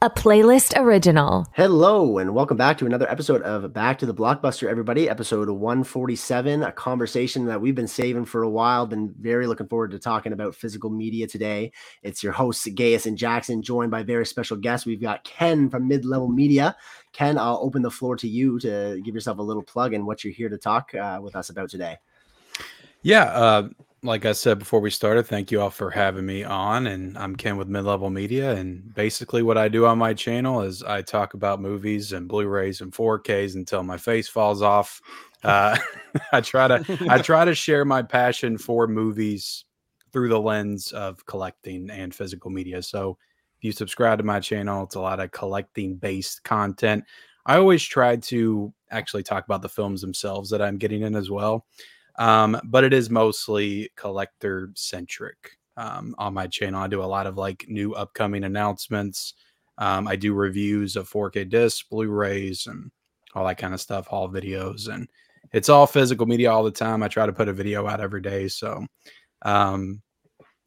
a playlist original. Hello, and welcome back to another episode of Back to the Blockbuster, everybody. Episode 147, a conversation that we've been saving for a while. Been very looking forward to talking about physical media today. It's your hosts, Gaius and Jackson, joined by very special guests. We've got Ken from Mid Level Media. Ken, I'll open the floor to you to give yourself a little plug and what you're here to talk uh, with us about today. Yeah, uh, like I said before we started, thank you all for having me on. And I'm Ken with Mid Level Media. And basically, what I do on my channel is I talk about movies and Blu-rays and 4Ks until my face falls off. Uh, I try to I try to share my passion for movies through the lens of collecting and physical media. So if you subscribe to my channel, it's a lot of collecting based content. I always try to actually talk about the films themselves that I'm getting in as well. Um, but it is mostly collector centric um, on my channel. I do a lot of like new upcoming announcements. Um, I do reviews of 4K discs, Blu-rays, and all that kind of stuff, haul videos, and it's all physical media all the time. I try to put a video out every day, so um,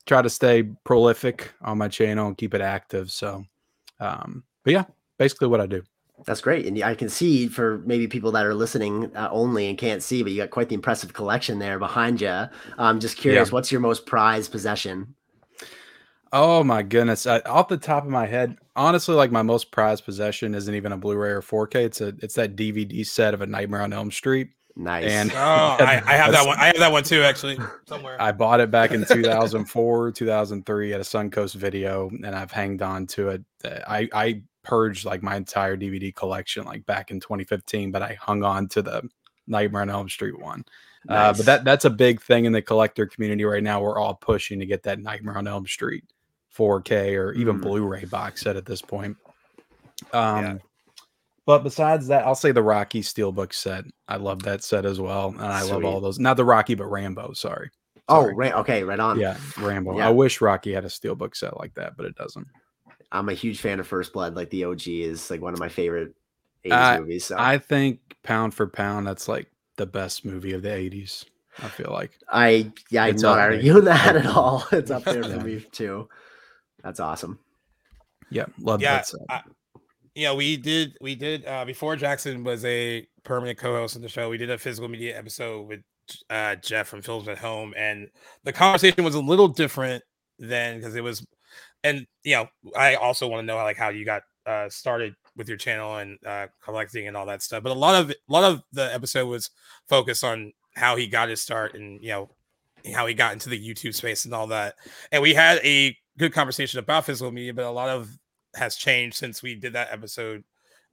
try to stay prolific on my channel and keep it active. So, um, but yeah, basically what I do. That's great. And I can see for maybe people that are listening uh, only and can't see, but you got quite the impressive collection there behind you. I'm just curious, yeah. what's your most prized possession? Oh my goodness. I, off the top of my head, honestly, like my most prized possession isn't even a Blu-ray or 4K. It's a it's that DVD set of a Nightmare on Elm Street. Nice. And oh, I, I, have that one. I have that one too, actually, somewhere. I bought it back in 2004, 2003 at a Suncoast video, and I've hanged on to it. I I purged like my entire DVD collection like back in 2015, but I hung on to the Nightmare on Elm Street one. Nice. Uh, but that that's a big thing in the collector community right now. We're all pushing to get that Nightmare on Elm Street 4K or even mm. Blu-ray box set at this point. Um, yeah. But besides that, I'll say the Rocky Steelbook set. I love that set as well, and I Sweet. love all those. Not the Rocky, but Rambo. Sorry. Oh, sorry. Oh, right. Okay, right on. Yeah, Rambo. Yeah. I wish Rocky had a Steelbook set like that, but it doesn't. I'm a huge fan of First Blood. Like the OG is like one of my favorite 80s uh, movies. So. I think pound for pound, that's like the best movie of the 80s. I feel like I yeah, I'm not arguing that at all. It's up there for me too. That's awesome. Yeah, love yeah, that. I, yeah, we did we did uh before Jackson was a permanent co-host on the show. We did a physical media episode with uh Jeff from Films at Home, and the conversation was a little different then because it was and you know, I also want to know like how you got uh, started with your channel and uh, collecting and all that stuff. But a lot of a lot of the episode was focused on how he got his start and you know how he got into the YouTube space and all that. And we had a good conversation about physical media, but a lot of has changed since we did that episode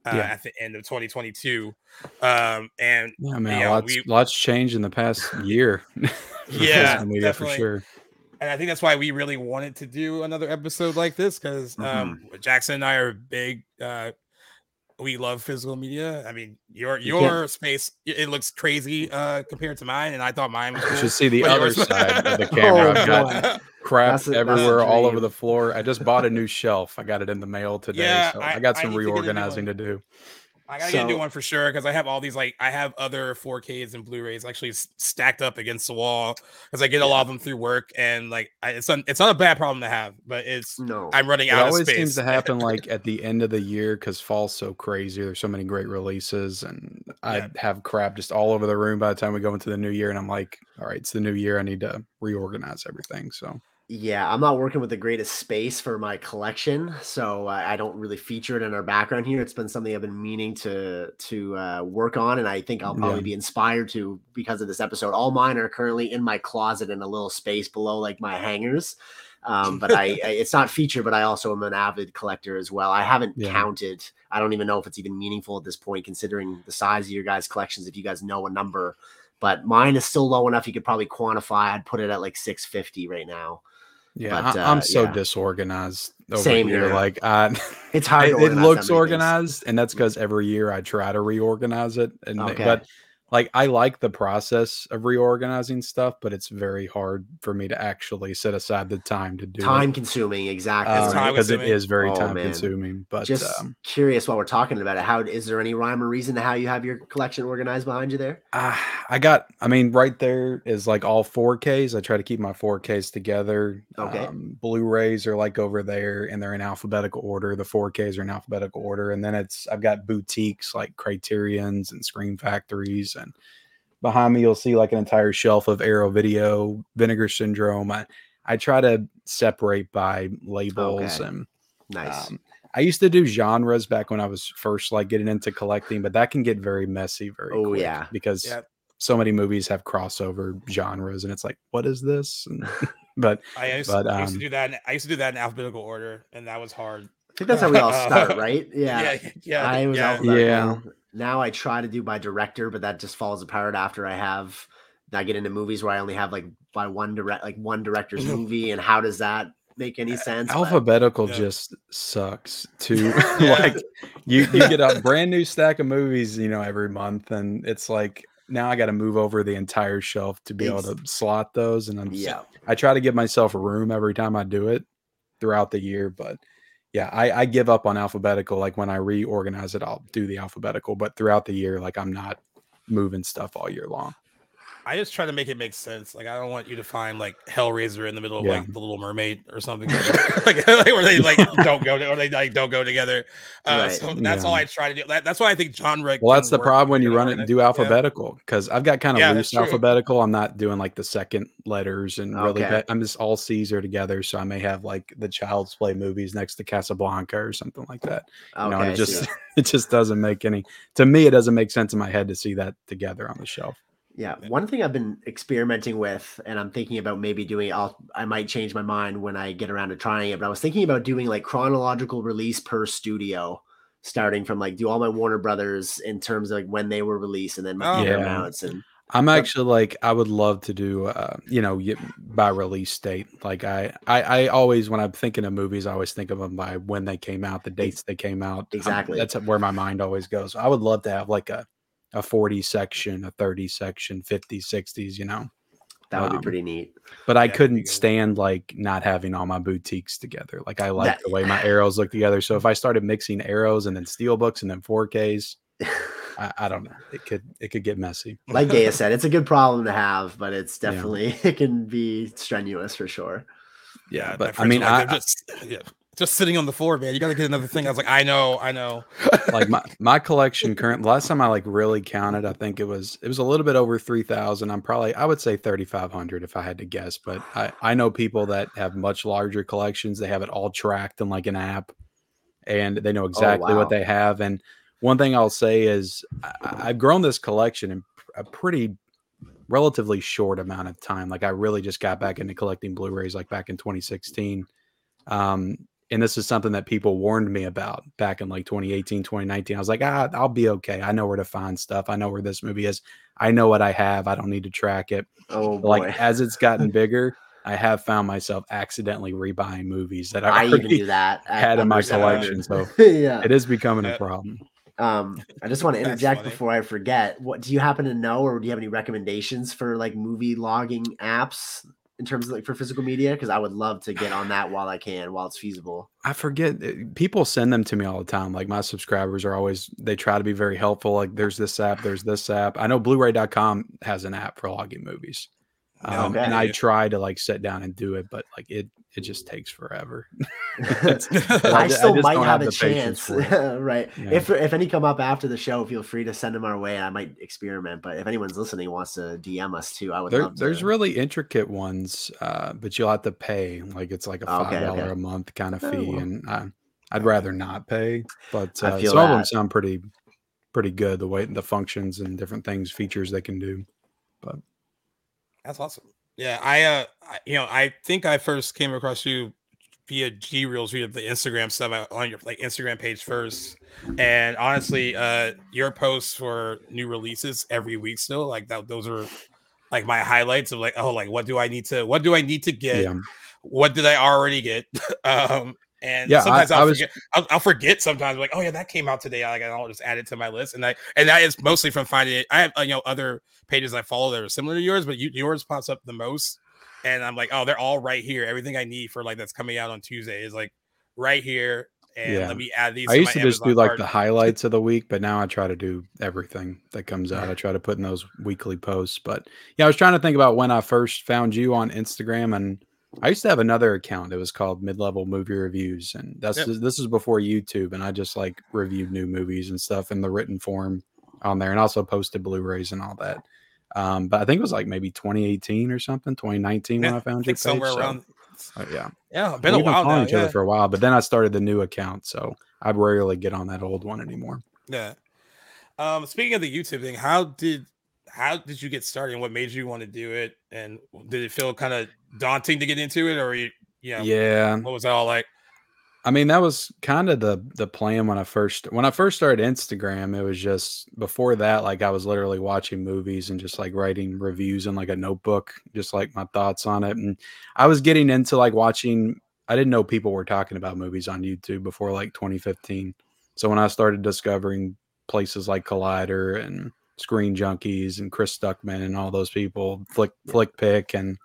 uh, yeah. at the end of 2022. Um, and yeah, man, you know, lots, we, lots changed in the past year. yeah, media for sure and I think that's why we really wanted to do another episode like this because um, mm-hmm. Jackson and I are big. Uh, we love physical media. I mean, your your you space it looks crazy uh, compared to mine, and I thought mine was. Cool. You should see the other side of the camera. oh, I've got crap a, everywhere, all over the floor. I just bought a new shelf. I got it in the mail today, yeah, so I, I got some I reorganizing to, to do. I gotta so, get a new one for sure because I have all these like I have other 4Ks and Blu-rays actually stacked up against the wall because I get a lot of them through work and like I, it's un, it's not a bad problem to have, but it's no I'm running it out. It always seems to happen like at the end of the year because fall's so crazy. There's so many great releases, and I yeah. have crap just all over the room by the time we go into the new year, and I'm like, all right, it's the new year. I need to reorganize everything. So yeah, I'm not working with the greatest space for my collection, so I, I don't really feature it in our background here. It's been something I've been meaning to to uh, work on, and I think I'll probably yeah. be inspired to because of this episode. All mine are currently in my closet in a little space below like my hangers. Um, but I, I, it's not featured, but I also am an avid collector as well. I haven't yeah. counted. I don't even know if it's even meaningful at this point, considering the size of your guys' collections. If you guys know a number, but mine is still low enough you could probably quantify. I'd put it at like 650 right now. Yeah, but, uh, I'm so yeah. disorganized over Same here. here. Like, I, it's hard. it, it looks organized, things. and that's because every year I try to reorganize it. And okay. but like I like the process of reorganizing stuff, but it's very hard for me to actually set aside the time to do time it. consuming exactly Um, because it consuming. is very Oh, time man. consuming. But just um, curious while we're talking about it how is there any rhyme or reason to how you have your collection organized behind you there Ah, I got, I mean, right there is like all 4Ks. I try to keep my 4Ks together. Okay. Um, Blu-rays are like over there and they're in alphabetical order. The 4Ks are in alphabetical order. And then it's, I've got boutiques like Criterions and Scream Factories. And behind me, you'll see like an entire shelf of Arrow Video, Vinegar Syndrome. I, I try to separate by labels Okay. and nice um, I used to do genres back when I was first like getting into collecting, but that can get very messy very Oh, quick yeah. because Yep. so many movies have crossover genres and it's like what is this? And, but I used, But, I used to um, do that. In, I used to do that in alphabetical order, and that was hard. i think that's how we all start right yeah, yeah, yeah. i was yeah. Yeah. Now i try to do by director but that just falls apart after i have i get into movies where i only have like by one direct like one director's movie and how does that make any sense But- alphabetical Yeah. just sucks to Yeah. like you you get a brand new stack of movies, you know, every month and it's like now I got to move over the entire shelf to be able to slot those and I'm yeah I try to give myself room every time I do it throughout the year, but yeah, I, I give up on alphabetical. Like when I reorganize it, I'll do the alphabetical, but throughout the year, like I'm not moving stuff all year long. I just try to make it make sense. Like I don't want you to find like Hellraiser in the middle of Yeah. like the Little Mermaid or something, like, like where they like don't go to, or they like don't go together. Uh, Right. So that's all I try to do. That, that's why I think genre. Well, that's the problem when you run it and do alphabetical because I've got kind of Yeah, loose alphabetical. I'm not doing like the second letters and really, Okay. I'm just all C's are together. So I may have like the Child's Play movies next to Casablanca or something like that. You okay know, it just it just doesn't make any to me. It doesn't make sense in my head to see that together on the shelf. Yeah, one thing I've been experimenting with, and I'm thinking about maybe doing. I'll I might change my mind when I get around to trying it. But I was thinking about doing like chronological release per studio, starting from like do all my Warner Brothers in terms of like when they were released, and then my Oh. Yeah. Paramounts and I'm But- actually like I would love to do uh you know by release date. Like I, I I always when I'm thinking of movies, I always think of them by when they came out, the dates they came out. Exactly. that's where my mind always goes. I would love to have like a a 40 section, a 30 section, 50s, 60s, you know. that would be Um, pretty neat. But I Yeah, that'd couldn't stand like not having all my boutiques together. Like I like the way my arrows look together. So if I started mixing arrows and then steel books and then 4Ks, I, I don't know. It could it could get messy. like Gaius said, it's a good problem to have, but it's Yeah. definitely it can be strenuous for sure. Yeah, but I mean, like, I, just yeah, just sitting on the floor, man. You got to get another thing. I was like, I know, I know. like my my collection current last time I like really counted, I think it was it was a little bit over three thousand. I'm probably I would say thirty five hundred if I had to guess, but I I know people that have much larger collections. They have it all tracked in like an app, and they know exactly wow. what they have. And one thing I'll say is I, I've grown this collection in a pretty relatively short amount of time. Like I really just got back into collecting Blu-rays like back in 2016. Um, and this is something that people warned me about back in like 2018 2019 i was like ah i'll be okay. I know where to find stuff. I know where this movie is. I know what i have. I don't need to track it. Oh But, boy, like as it's gotten bigger i have found myself accidentally rebuying movies that I i even already do that. at had in my collection so yeah. it is becoming a problem. Um, I just want to interject before I forget. What do you happen to know, or do you have any recommendations for like movie logging apps in terms of like for physical media? Because I would love to get on that while I can, while it's feasible. I forget uh, people send them to me all the time. Like my subscribers are always they try to be very helpful. Like there's this app, there's this app. I know Blu-ray.com has an app for logging movies. Um, and I try to like sit down and do it, but like it it just takes forever. I I ju- I still might have have a chance, right? Yeah. If if any come up after the show, feel free to send them our way. I might experiment, but if anyone's listening wants to DM us too, I would There, love to. there's really intricate ones, uh, but you'll have to pay. Like it's like a five Okay, okay. a month kind of Oh, fee, well. and uh, I'd rather not pay. But uh, feel some of them sound pretty pretty good. The way the functions and different things, features they can do. But that's awesome. Yeah, I uh, I, you know, I think I first came across you via G Reels via the Instagram stuff uh, on your like Instagram page first. And honestly, uh, your posts for new releases every week still like that. Those are like my highlights of like, oh, like what do I need to, what do I need to get? Yeah, What did I already get? um, And Yeah, sometimes I- will was- forget. I'll, I'll forget sometimes. Like, oh yeah, that came out today. Like, I'll just add it to my list, and I and that is mostly from finding it. I have uh, you know other pages I follow that are similar to yours, but you, yours pops up the most, and I'm like, oh, they're all right here. Everything I need for like that's coming out on Tuesday is like right here. And Yeah. let me add these. I used my to just do like cart. the highlights of the week, but now I try to do everything that comes out. I try to put in those weekly posts. But yeah, I was trying to think about when I first found you on Instagram, and I used to have another account. It was called Mid Level Movie Reviews, and that's Yep. this is before YouTube, and I just like reviewed new movies and stuff in the written form on there, and also posted Blu-rays and all that. Um, but I think it was like maybe 2018 or something, 2019 when I found I your page. somewhere so, around. uh, yeah, Yeah, been We've a while following now. each other for a while, but then I started the new account, so I rarely get on that old one anymore. Yeah. Um, speaking of the YouTube thing, how did how did you get started? and What made you want to do it? And did it feel kind of daunting to get into it, or you, you know, Yeah, what was that all like? I mean that was kind of the the plan when I first when I first started Instagram. It was just before that, like I was literally watching movies and just like writing reviews in like a notebook, just like my thoughts on it. And I was getting into like watching. I didn't know people were talking about movies on YouTube before like 2015. So when I started discovering places like Collider and Screen Junkies and Chris Stuckmann and all those people, Flick Flick Pick and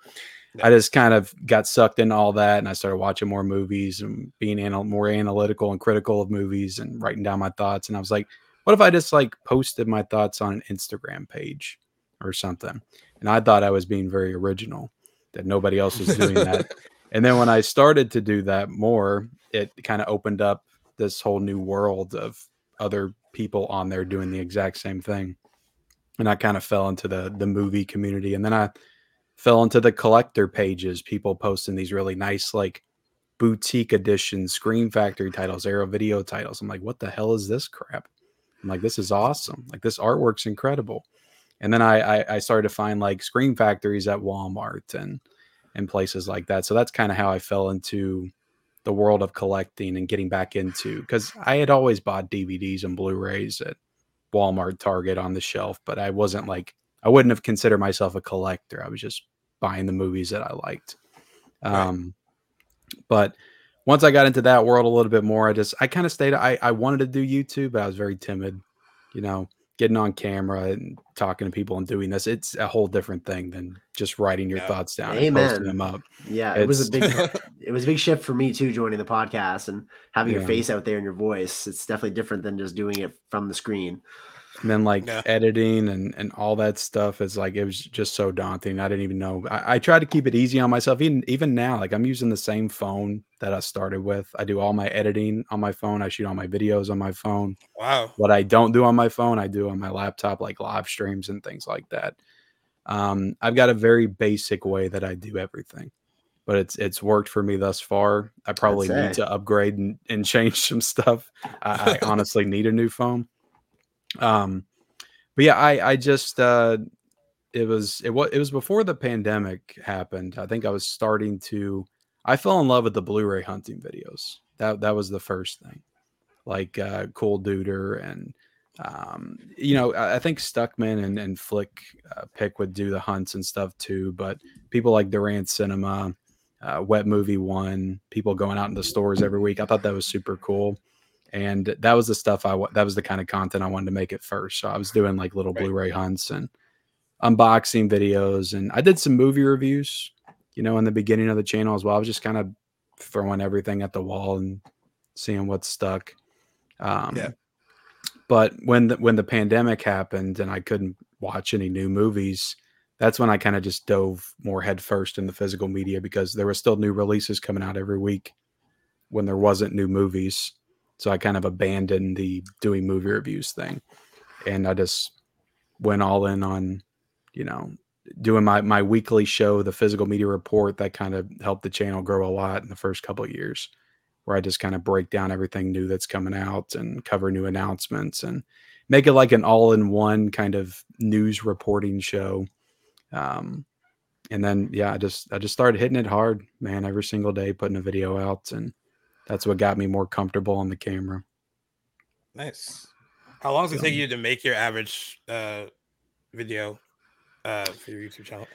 I just kind of got sucked into all that, and I started watching more movies and being anal- more analytical and critical of movies and writing down my thoughts. And I was like, what if I just like posted my thoughts on an Instagram page or something? And I thought I was being very original, that nobody else was doing that. and then when I started to do that more, it kind of opened up this whole new world of other people on there doing the exact same thing. And I kind of fell into the the movie community, and then I fell into the collector pages, people posting these really nice, like boutique edition Scream Factory titles, Arrow Video titles. I'm like, what the hell is this crap? I'm like, this is awesome. Like this artwork's incredible. And then I I, I started to find like Scream Factories at Walmart and and places like that. So that's kind of how I fell into the world of collecting and getting back into because I had always bought DVDs and Blu-rays at Walmart, Target on the shelf, but I wasn't like I wouldn't have considered myself a collector. I was just buying the movies that I liked. Right. Um, but once I got into that world a little bit more, I just I kind of stayed. I I wanted to do YouTube, but I was very timid. You know, getting on camera and talking to people and doing this, it's a whole different thing than just writing your Yeah. thoughts down and posting them up. Yeah, it was a big it was a big shift for me too joining the podcast and having your face out there and your voice. It's definitely different than just doing it from the screen. And then like Yeah. editing and and all that stuff is like it was just so daunting. I didn't even know. I, I tried to keep it easy on myself. Even even now, like I'm using the same phone that I started with. I do all my editing on my phone. I shoot all my videos on my phone. Wow. What I don't do on my phone, I do on my laptop, like live streams and things like that. Um, I've got a very basic way that I do everything, but it's it's worked for me thus far. I probably need to upgrade and, and change some stuff. I, I honestly need a new phone. Um, but yeah, I I just uh, it was it was it was before the pandemic happened. I think I was starting to. I fell in love with the Blu-ray hunting videos. That that was the first thing, like uh, Cool Duder and um, you know I, I think Stuckmann and and Flick uh, Pick would do the hunts and stuff too. But people like Durant Cinema, uh, Wet Movie One, people going out in the stores every week. I thought that was super cool and that was the stuff I that was the kind of content I wanted to make at first. So I was doing like little Right. Blu-ray hunts and unboxing videos, and I did some movie reviews, you know, in the beginning of the channel as well. I was just kind of throwing everything at the wall and seeing what stuck. Um, Yeah. But when the, when the pandemic happened and I couldn't watch any new movies, that's when I kind of just dove more headfirst in the physical media because there were still new releases coming out every week when there wasn't new movies. So I kind of abandoned the doing movie reviews thing. And I just went all in on, you know, doing my my weekly show, the physical media report that kind of helped the channel grow a lot in the first couple years, where I just kind of break down everything new that's coming out and cover new announcements and make it like an all-in-one kind of news reporting show. Um, and then yeah, I just I just started hitting it hard, man, every single day, putting a video out, and that's what got me more comfortable on the camera. Nice. How long does it take you to make your average uh, video uh, for your YouTube channel?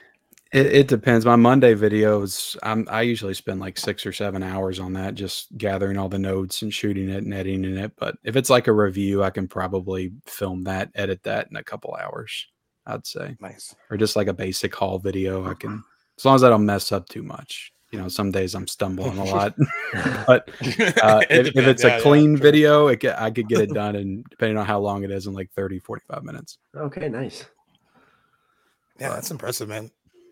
It, it, depends. My Monday videos, I'm I usually spend like six or seven hours on that, just gathering all the notes and shooting it and editing it. But if it's like a review, I can probably film that, edit that in a couple hours. I'd say. Nice. Or just like a basic haul video, I can, as long as I don't mess up too much. You know, some days I'm stumbling a lot, but uh, if, if, it's yeah, a clean yeah, video, it, I could get it done, and depending on how long it is, in like 30, 45 minutes. Okay, nice. Yeah, that's impressive, man.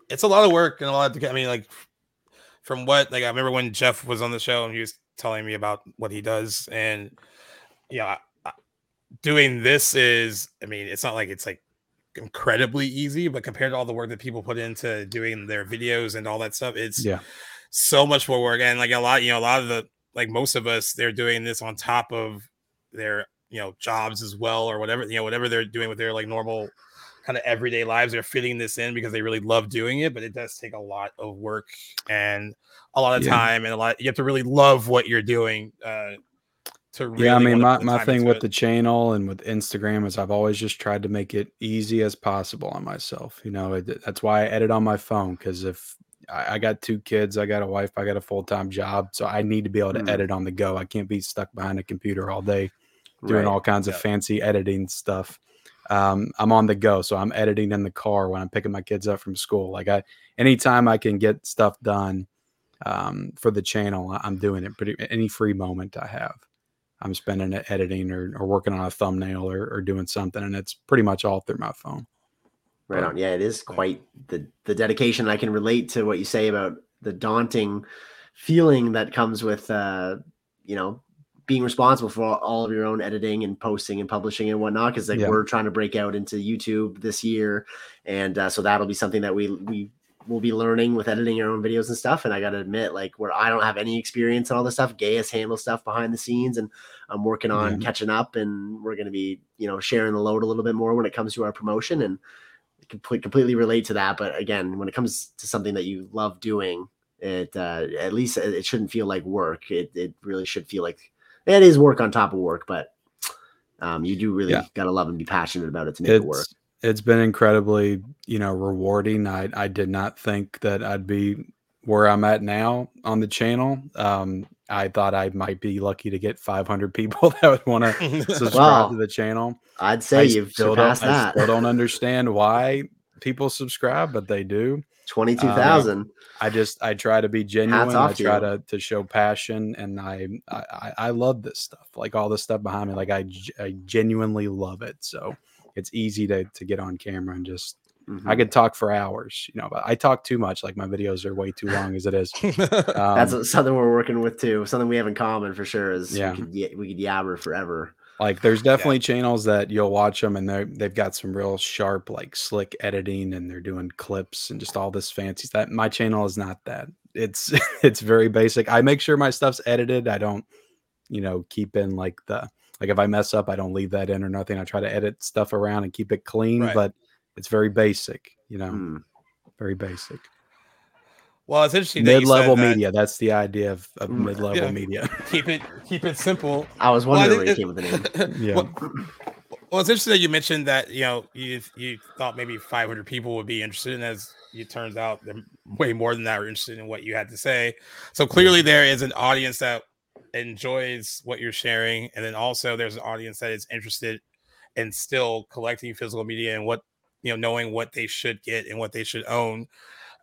It's a lot of work and a lot to. Get I mean, like from what like I remember when Jeff was on the show and he was telling me about what he does, and yeah, doing this is. I mean, it's not like it's like incredibly easy, but compared to all the work that people put into doing their videos and all that stuff, it's yeah so much more work. And like a lot, you know, a lot of the like most of us, they're doing this on top of their you know jobs as well or whatever you know whatever they're doing with their like normal kind of everyday lives they're fitting this in because they really love doing it but it does take a lot of work and a lot of yeah. time and a lot you have to really love what you're doing uh to really yeah i mean my, my thing with it. the channel and with instagram is i've always just tried to make it easy as possible on myself you know it, that's why i edit on my phone because if I, I, got two kids i got a wife i got a full-time job so i need to be able to mm. edit on the go i can't be stuck behind a computer all day doing right. all kinds of fancy editing stuff um, i'm on the go so i'm editing in the car when i'm picking my kids up from school like i anytime i can get stuff done um, for the channel i'm doing it pretty any free moment i have I'm spending it editing or, or working on a thumbnail or, or doing something, and it's pretty much all through my phone. Right on. Yeah, it is quite the the dedication. I can relate to what you say about the daunting feeling that comes with uh, you know being responsible for all of your own editing and posting and publishing and whatnot. Because like yeah. we're trying to break out into YouTube this year, and uh, so that'll be something that we we we'll be learning with editing our own videos and stuff. And I got to admit, like where I don't have any experience in all this stuff, Gaius handles stuff behind the scenes, and I'm working on mm-hmm. catching up. And we're going to be, you know, sharing the load a little bit more when it comes to our promotion, and complete, completely relate to that. But again, when it comes to something that you love doing, it uh, at least it shouldn't feel like work. It it really should feel like it is work on top of work, but um, you do really yeah. got to love and be passionate about it to make it's, it work it's been incredibly, you know, rewarding. I I did not think that I'd be where I'm at now on the channel. Um, I thought I might be lucky to get 500 people that would want to subscribe wow. to the channel. I'd say I you've surpassed that. I still don't understand why people subscribe, but they do. 22,000. Um, I just I try to be genuine. I try to to show passion, and I, I I love this stuff. Like all the stuff behind me, like I I genuinely love it. So it's easy to to get on camera and just mm-hmm. I could talk for hours, you know, but I talk too much. Like my videos are way too long as it is. Um, That's something we're working with too. Something we have in common for sure is yeah. we could, we could yabber forever. Like there's definitely yeah. channels that you'll watch them and they they've got some real sharp like slick editing and they're doing clips and just all this fancy that my channel is not that. It's it's very basic. I make sure my stuff's edited. I don't you know keep in like the like if I mess up, I don't leave that in or nothing. I try to edit stuff around and keep it clean, right. but it's very basic, you know, mm. very basic. Well, it's interesting. Mid-level that media. That's the idea of, of mm, mid-level yeah. media. keep it keep it simple. I was wondering well, I where you came with the name. yeah. Well, well, it's interesting that you mentioned that you know you you thought maybe 500 people would be interested, and as it turns out, they're way more than that are interested in what you had to say. So clearly, there is an audience that enjoys what you're sharing, and then also there's an audience that is interested in still collecting physical media and what you know, knowing what they should get and what they should own.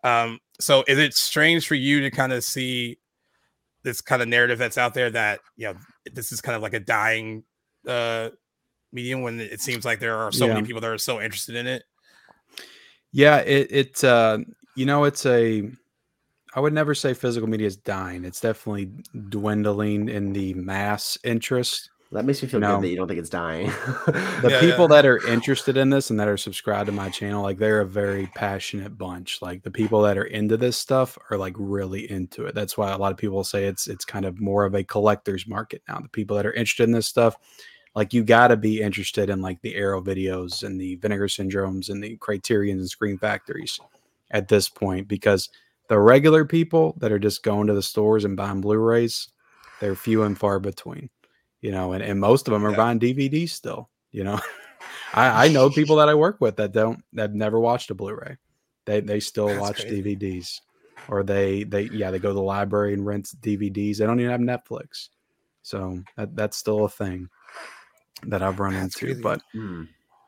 Um, so is it strange for you to kind of see this kind of narrative that's out there that you know this is kind of like a dying uh medium when it seems like there are so yeah. many people that are so interested in it? Yeah, it it uh you know it's a I would never say physical media is dying. It's definitely dwindling in the mass interest. That makes me feel you know, good that you don't think it's dying. the yeah, people yeah. that are interested in this and that are subscribed to my channel, like they're a very passionate bunch. Like the people that are into this stuff are like really into it. That's why a lot of people say it's it's kind of more of a collector's market now. The people that are interested in this stuff, like you got to be interested in like the Arrow videos and the Vinegar Syndromes and the Criterions and scream Factories at this point because the regular people that are just going to the stores and buying Blu-rays, they're few and far between, you know, and, and most of them are yeah. buying DVDs still, you know. I, I know people that I work with that don't that never watched a Blu-ray, They they still That's watch crazy. DVDs, or they they yeah they go to the library and rent DVDs. They don't even have Netflix, so that that's still a thing that I've run That's into. crazy. But Hmm.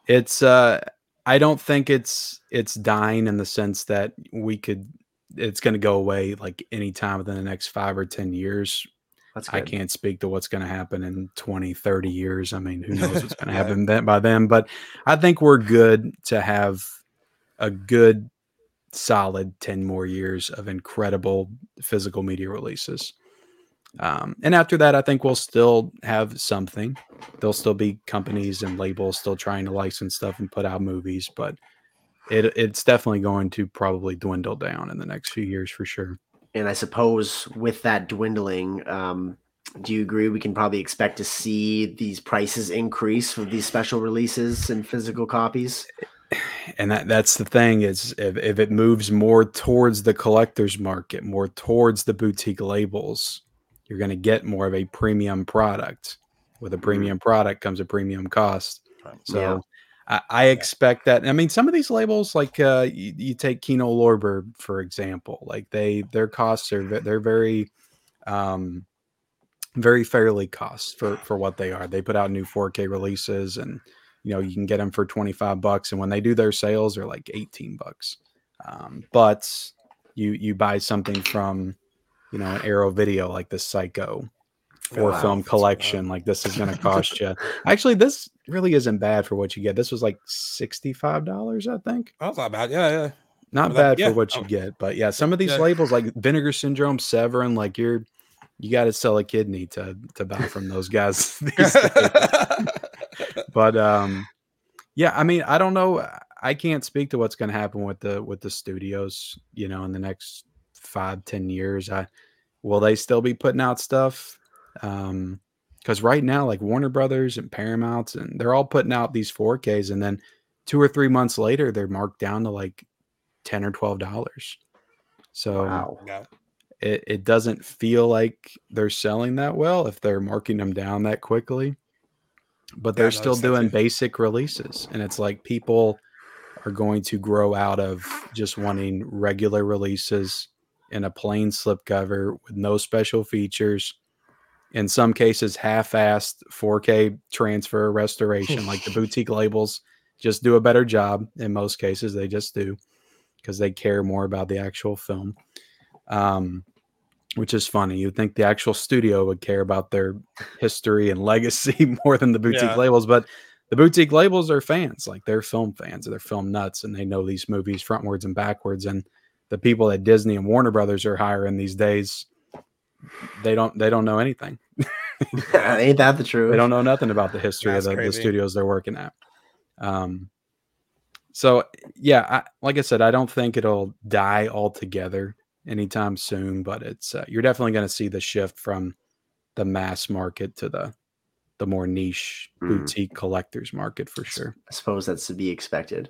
it's uh I don't think it's it's dying in the sense that we could it's going to go away like anytime within the next five or ten years That's I can't speak to what's going to happen in 20, 30 years. I mean, who knows what's going to happen then by then, but I think we're good to have a good solid 10 more years of incredible physical media releases. Um, and after that, I think we'll still have something. There'll still be companies and labels still trying to license stuff and put out movies, but it, it's definitely going to probably dwindle down in the next few years for sure. And I suppose with that dwindling, um, do you agree we can probably expect to see these prices increase for these special releases and physical copies? and that that's the thing is if, if it moves more towards the collector's market more towards the boutique labels you're going to get more of a premium product with a premium product comes a premium cost so Yeah. I, I expect that i mean some of these labels like uh you, you take kino lorber for example like they their costs are they're very um very fairly cost for for what they are. They put out new 4k releases and you know you can get them for 25 bucks and when they do their sales they're like 18 bucks. Um, but you you buy something from you know an arrow video like the psycho four Wow. film collection like this is going to cost you actually this really isn't bad for what you get this was like 65 dollars i think That's not bad. Yeah, yeah. not bad yeah, for what you oh. get but yeah some of these Yeah. labels like vinegar syndrome severin like you're you got to sell a kidney to to buy from those guys but um yeah i mean i don't know i can't speak to what's going to happen with the with the studios you know in the next five ten years i will they still be putting out stuff um because right now like warner brothers and paramounts and they're all putting out these 4ks and then two or three months later they're marked down to like 10 or 12 dollars. So Wow. it, it doesn't feel like they're selling that well if they're marking them down that quickly but they're I still doing basic releases and it's like people are going to grow out of just wanting regular releases in a plain slipcover with no special features in some cases half-assed 4k transfer restoration like the boutique labels just do a better job in most cases they just do because they care more about the actual film um, which is funny. You'd think the actual studio would care about their history and legacy more than the boutique Yeah. labels, but the boutique labels are fans, like they're film fans, they're film nuts, and they know these movies frontwards and backwards. And the people at Disney and Warner Brothers are hiring these days, they don't they don't know anything. Ain't that the truth? They don't know nothing about the history That's of the, the studios they're working at. Um, so yeah, I, like I said, I don't think it'll die altogether anytime soon, but it's uh, you're definitely going to see the shift from the mass market to the the more niche Mm. boutique collectors market for sure. I suppose that's to be expected.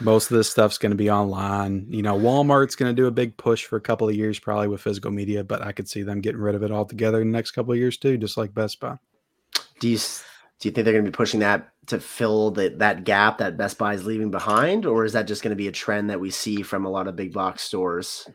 Most of this stuff's going to be online. You know, Walmart's going to do a big push for a couple of years, probably with physical media, but I could see them getting rid of it altogether in the next couple of years too, just like Best Buy. Do you do you think they're going to be pushing that to fill the, that gap that Best Buy is leaving behind, or is that just going to be a trend that we see from a lot of big box stores?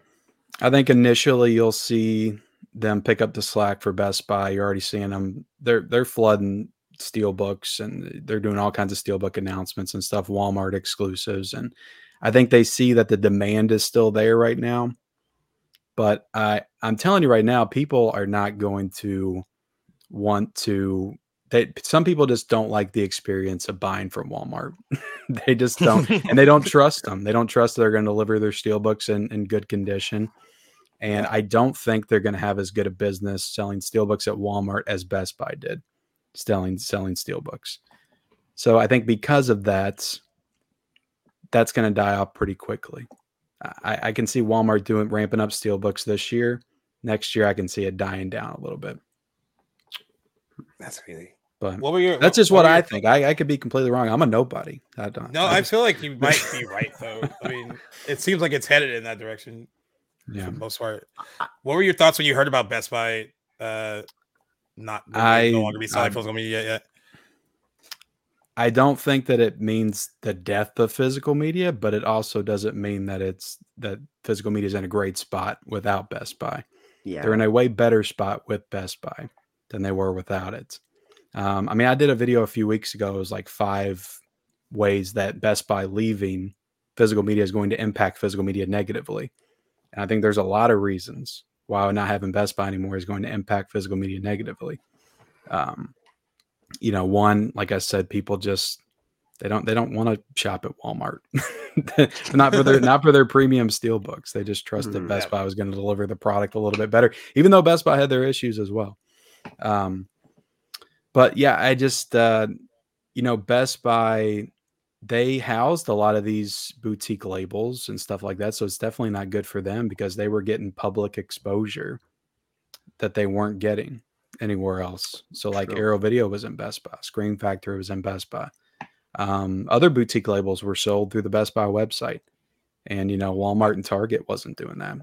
I think initially you'll see them pick up the slack for Best Buy. You're already seeing them. They're they're flooding steelbooks and they're doing all kinds of steelbook announcements and stuff, Walmart exclusives. And I think they see that the demand is still there right now. But I I'm telling you right now, people are not going to want to they some people just don't like the experience of buying from Walmart. they just don't and they don't trust them. They don't trust they're going to deliver their steelbooks in, in good condition. And I don't think they're going to have as good a business selling steelbooks at Walmart as Best Buy did selling selling steelbooks. So I think because of that, that's going to die off pretty quickly. I, I can see Walmart doing ramping up steelbooks this year. Next year, I can see it dying down a little bit. That's crazy. But What were your? that's just what were I think. I, I could be completely wrong. I'm a nobody. I don't. No, I I feel like you might be right though. I mean, it seems like it's headed in that direction yeah. for the most part. What were your thoughts when you heard about Best Buy uh not I- no longer be selling I- physical media yet? I don't think that it means the death of physical media, but it also doesn't mean that it's that physical media is in a great spot without Best Buy. Yeah. They're in a way better spot with Best Buy than they were without it. Um, I mean, I did a video a few weeks ago. It was like five ways that Best Buy leaving physical media is going to impact physical media negatively. And I think there's a lot of reasons why not having Best Buy anymore is going to impact physical media negatively. Um, you know, one, like I said, people just they don't they don't want to shop at Walmart. not for their not for their premium steel books. They just trust that Best Yeah. Buy was going to deliver the product a little bit better, even though Best Buy had their issues as well. Um, but yeah, I just uh, you know, Best Buy they housed a lot of these boutique labels and stuff like that. So it's definitely not good for them because they were getting public exposure that they weren't getting anywhere else. So like True. Arrow Video was in Best Buy, Scream Factory was in Best Buy. Um, other boutique labels were sold through the Best Buy website, and you know Walmart and Target wasn't doing that.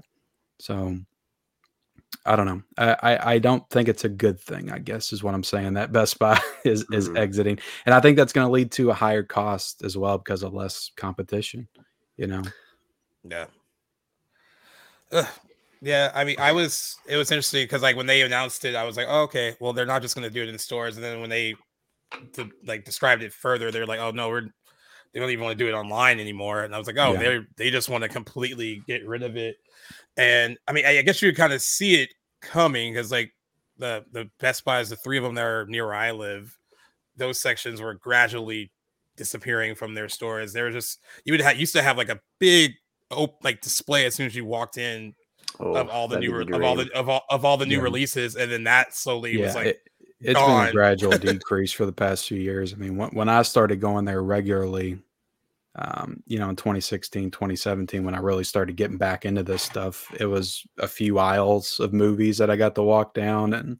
So I don't know. I, I I don't think it's a good thing. I guess is what I'm saying. That Best Buy is is Mhm. exiting, and I think that's going to lead to a higher cost as well because of less competition. You know. Yeah. Ugh. Yeah, I mean, I was. It was interesting because like when they announced it, I was like, oh, okay, well, they're not just going to do it in stores. And then when they to, like described it further, they're like, oh no, we're they don't even want to do it online anymore. And I was like, oh, Yeah. they they just want to completely get rid of it. And I mean, I, I guess you kind of see it coming because like the the Best Buys, the three of them that are near where I live, those sections were gradually disappearing from their stores. They were just you would have used to have like a big op- like display as soon as you walked in Oh, of all the new re- of all the of all of all the new Yeah. releases, and then that slowly was like it, has been a gradual decrease for the past few years. I mean, when, when I started going there regularly, um, you know, in 2016, 2017, when I really started getting back into this stuff, it was a few aisles of movies that I got to walk down and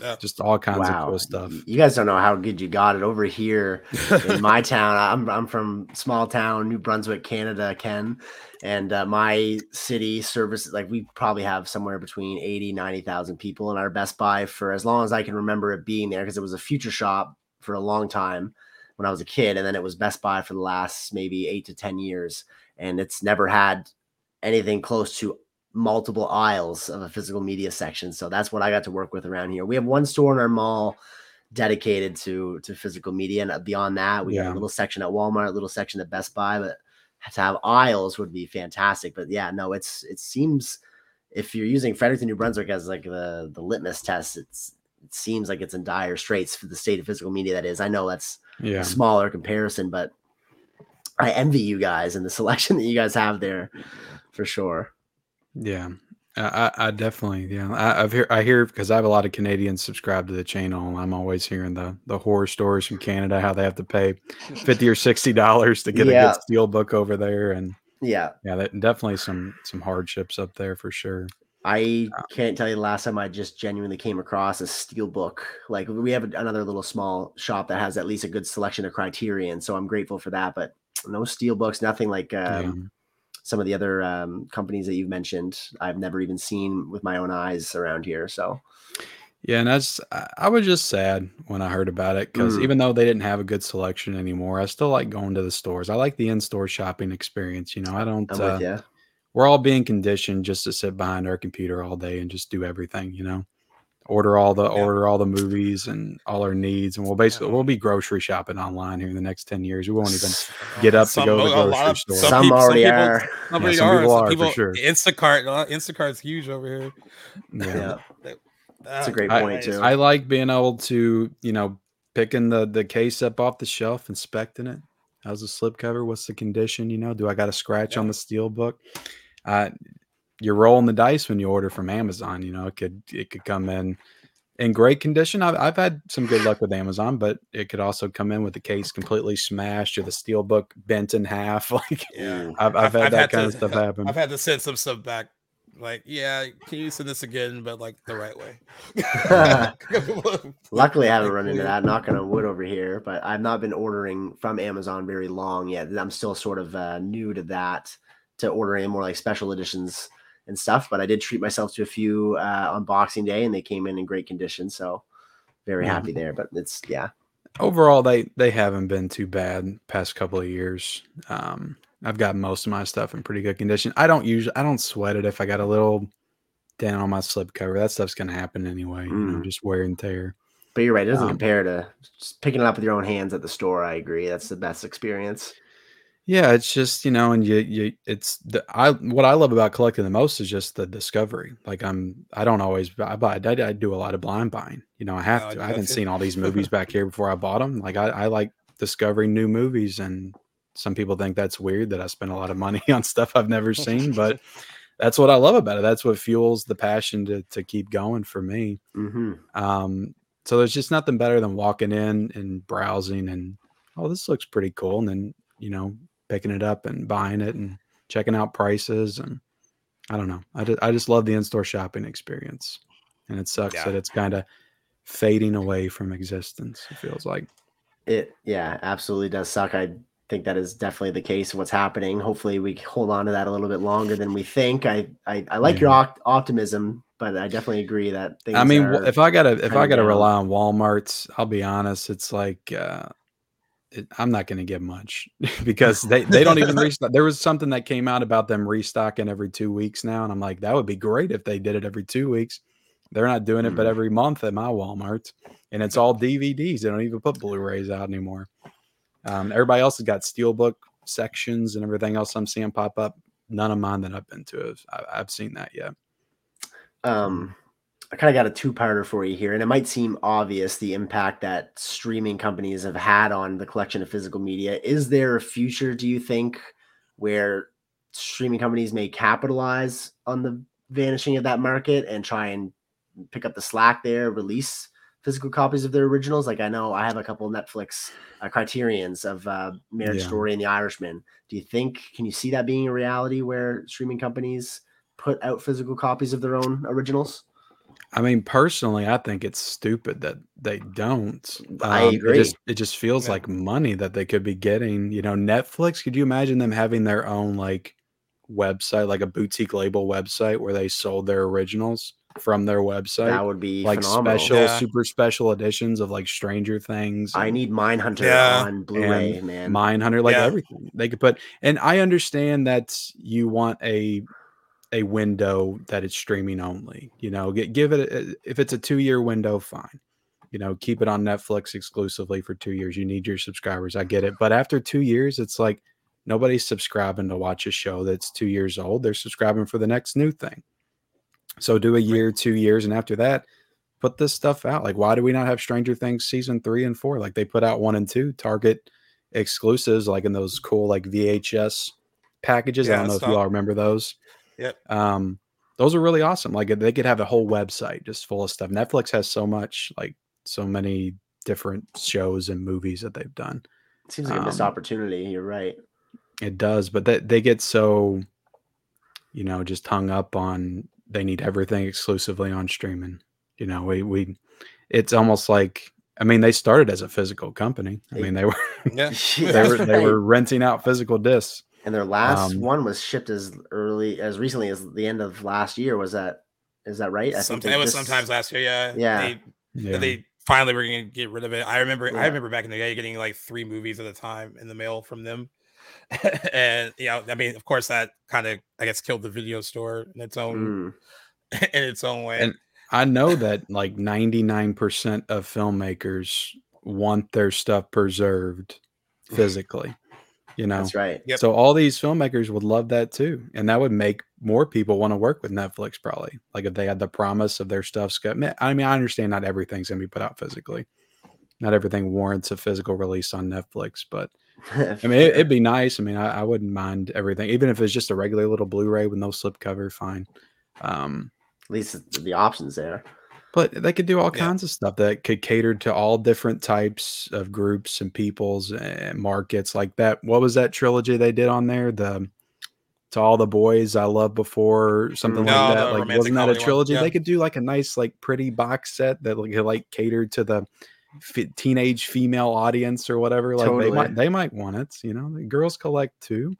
Yeah. just all kinds of cool stuff. You guys don't know how good you got it over here in my town. I'm I'm from small town New Brunswick, Canada, Ken, and uh, my city service like we probably have somewhere between 80 90,000 people in our Best Buy for as long as I can remember it being there because it was a future shop for a long time when I was a kid and then it was Best Buy for the last maybe 8 to 10 years and it's never had anything close to multiple aisles of a physical media section. So that's what I got to work with around here. We have one store in our mall dedicated to to physical media, and uh, beyond that, we Yeah. a little section at Walmart, a little section at Best Buy. But to have aisles would be fantastic. But yeah, no, it's it seems if you're using Fredericton, New Brunswick as like the the litmus test, it's it seems like it's in dire straits for the state of physical media. That is, I know that's Yeah. a smaller comparison, but I envy you guys and the selection that you guys have there for sure. Yeah. I, I definitely, yeah. I, I've hear I hear because I have a lot of Canadians subscribed to the channel, and I'm always hearing the the horror stories from Canada, how they have to pay fifty or sixty dollars to get a Yeah. good steel book over there, and Yeah, yeah, that, definitely some some hardships up there for sure. I can't tell you the last time I just genuinely came across a steel book. Like we have another little small shop that has at least a good selection of Criterion, so I'm grateful for that. But no steel books, nothing like um, yeah. Some of the other um, companies that you've mentioned. I've never even seen with my own eyes around here. So Yeah, and that's I was just sad when I heard about it because Mm. even though they didn't have a good selection anymore, I still like going to the stores. I like the in-store shopping experience. You know, I don't. Uh, we're all being conditioned just to sit behind our computer all day and just do everything. You know, order all the Yeah. order all the movies and all our needs, and we'll basically we'll be grocery shopping online here in the next ten years. We won't even get up to go to the grocery of- store. some Some, peop- some already people- are. Nobody some are. people some are, for people, sure. Instacart, uh, Instacart's huge over here. Yeah. Yeah, that's a great I- point too. I like being able to, you know, picking the the case up off the shelf, inspecting it. How's the slip cover? What's the condition? You know, do I got a scratch on the steel book? Uh, you're rolling the dice when you order from Amazon. You know, it could it could come in in great condition. I've I've had some good luck with Amazon, but it could also come in with the case completely smashed or the steel book bent in half. Like Yeah. Ooh. I've, I've, had that kind of stuff happen. I've had to send some stuff back. Like, yeah, can you send this again, but like the right way? Luckily, I haven't run into please. that. Knocking on wood over here, but I've not been ordering from Amazon very long yet. I'm still sort of uh, new to that, to ordering more like special editions and stuff. But I did treat myself to a few uh, on Boxing Day, and they came in in great condition. So very Yeah. happy there. But it's yeah, overall they they haven't been too bad past couple of years. Um, I've got most of my stuff in pretty good condition. I don't usually I don't sweat it if I got a little dent on my slip cover. That stuff's gonna happen anyway. You know, Mm. just wear and tear. But you're right; it doesn't Um, compare to just picking it up with your own hands at the store. I agree; that's the best experience. Yeah, it's just you know, and you you it's the I what I love about collecting the most is just the discovery. Like I'm I don't always I buy I, I do a lot of blind buying. You know, I have I to. I haven't seen all these movies back here before I bought them. Like I, I like discovering new movies, and some people think that's weird that I spend a lot of money on stuff I've never seen, but that's what I love about it. That's what fuels the passion to to keep going for me. hmm Um, so there's just nothing better than walking in and browsing and oh, this looks pretty cool, and then you know picking it up and buying it and checking out prices and I don't know. I just, I just love the in-store shopping experience, and it sucks Yeah. that it's kind of fading away from existence. It feels like. It yeah, absolutely does suck. I think that is definitely the case of what's happening. Hopefully, we hold on to that a little bit longer than we think. I I, I like your Yeah. opt- optimism, but I definitely agree that things. I mean, if I gotta if I gotta down. rely on Walmart's, I'll be honest, it's like uh, it, I'm not gonna get much because they they don't even restock. There was something that came out about them restocking every two weeks now, and I'm like, that would be great if they did it every two weeks. They're not doing it, but Mm. every month at my Walmart's, and it's all DVDs. They don't even put Blu-rays out anymore. Um, everybody else has got steelbook sections and everything else I'm seeing pop up. None of mine that I've been to have I, I've seen that yet. um I kind of got a two-parter for you here, and it might seem obvious the impact that streaming companies have had on the collection of physical media. Is there a future, do you think, where streaming companies may capitalize on the vanishing of that market and try and pick up the slack there, release physical copies of their originals? Like I know I have a couple Netflix uh, criterions of uh, Marriage Yeah. Story and The Irishman. Do you think can you see that being a reality where streaming companies put out physical copies of their own originals? I mean, personally, I think it's stupid that they don't. I Um, agree. It just, it just feels Yeah. like money that they could be getting. You know, Netflix. Could you imagine them having their own like website, like a boutique label website, where they sold their originals from their website, that would be like phenomenal. special, Yeah. super special editions of like Stranger Things. I and- need Mindhunter Yeah. on Blu-ray, man. Mindhunter, like Yeah. everything they could put. And I understand that you want a a window that it's streaming only. You know, gi- give it a, uh, if it's a two year window, fine. You know, keep it on Netflix exclusively for two years. You need your subscribers. I get it, but after two years, it's like nobody's subscribing to watch a show that's two years old. They're subscribing for the next new thing. So do a year, two years, and after that, put this stuff out. Like, why do we not have Stranger Things season three and four? Like they put out one and two, Target exclusives, like in those cool like VHS packages. I don't know if stuff. you all remember those. Yep. Um, those are really awesome. Like they could have a whole website just full of stuff. Netflix has so much, like so many different shows and movies that they've done. It seems like a missed um, opportunity. You're right. It does, but they they get so, you know, just hung up on they need everything exclusively on streaming. You know, we we, it's almost like I mean they started as a physical company. I mean they were Yeah. they were they were renting out physical discs. And their last um, one was shipped as early as recently as the end of last year. Was that is that right? Sometimes that it was this- sometimes last year. Yeah. Yeah. They, Yeah. they finally were going to get rid of it. I remember. Yeah. I remember back in the day getting like three movies at a time in the mail from them. and you know, I mean, of course, that kind of I guess killed the video store in its own Mm, in its own way. And I know that like 99% of filmmakers want their stuff preserved physically, you know. That's right. Yep. So all these filmmakers would love that too. And that would make more people want to work with Netflix probably. Like if they had the promise of their stuff's got I mean, I understand not everything's gonna be put out physically. Not everything warrants a physical release on Netflix, but I mean, it, it'd be nice. I mean, I, I wouldn't mind everything, even if it's just a regular little Blu-ray with no slipcover, fine. Um, at least the options there. But they could do all Yeah. kinds of stuff that could cater to all different types of groups and peoples and markets like that. What was that trilogy they did on there? The to all the boys I loved before, something No, like that. Like wasn't that a trilogy? yeah. They could do like a nice, like pretty box set that like, like catered to the f- teenage female audience or whatever. Like Totally. they might they might want it. You know, the girls collect too.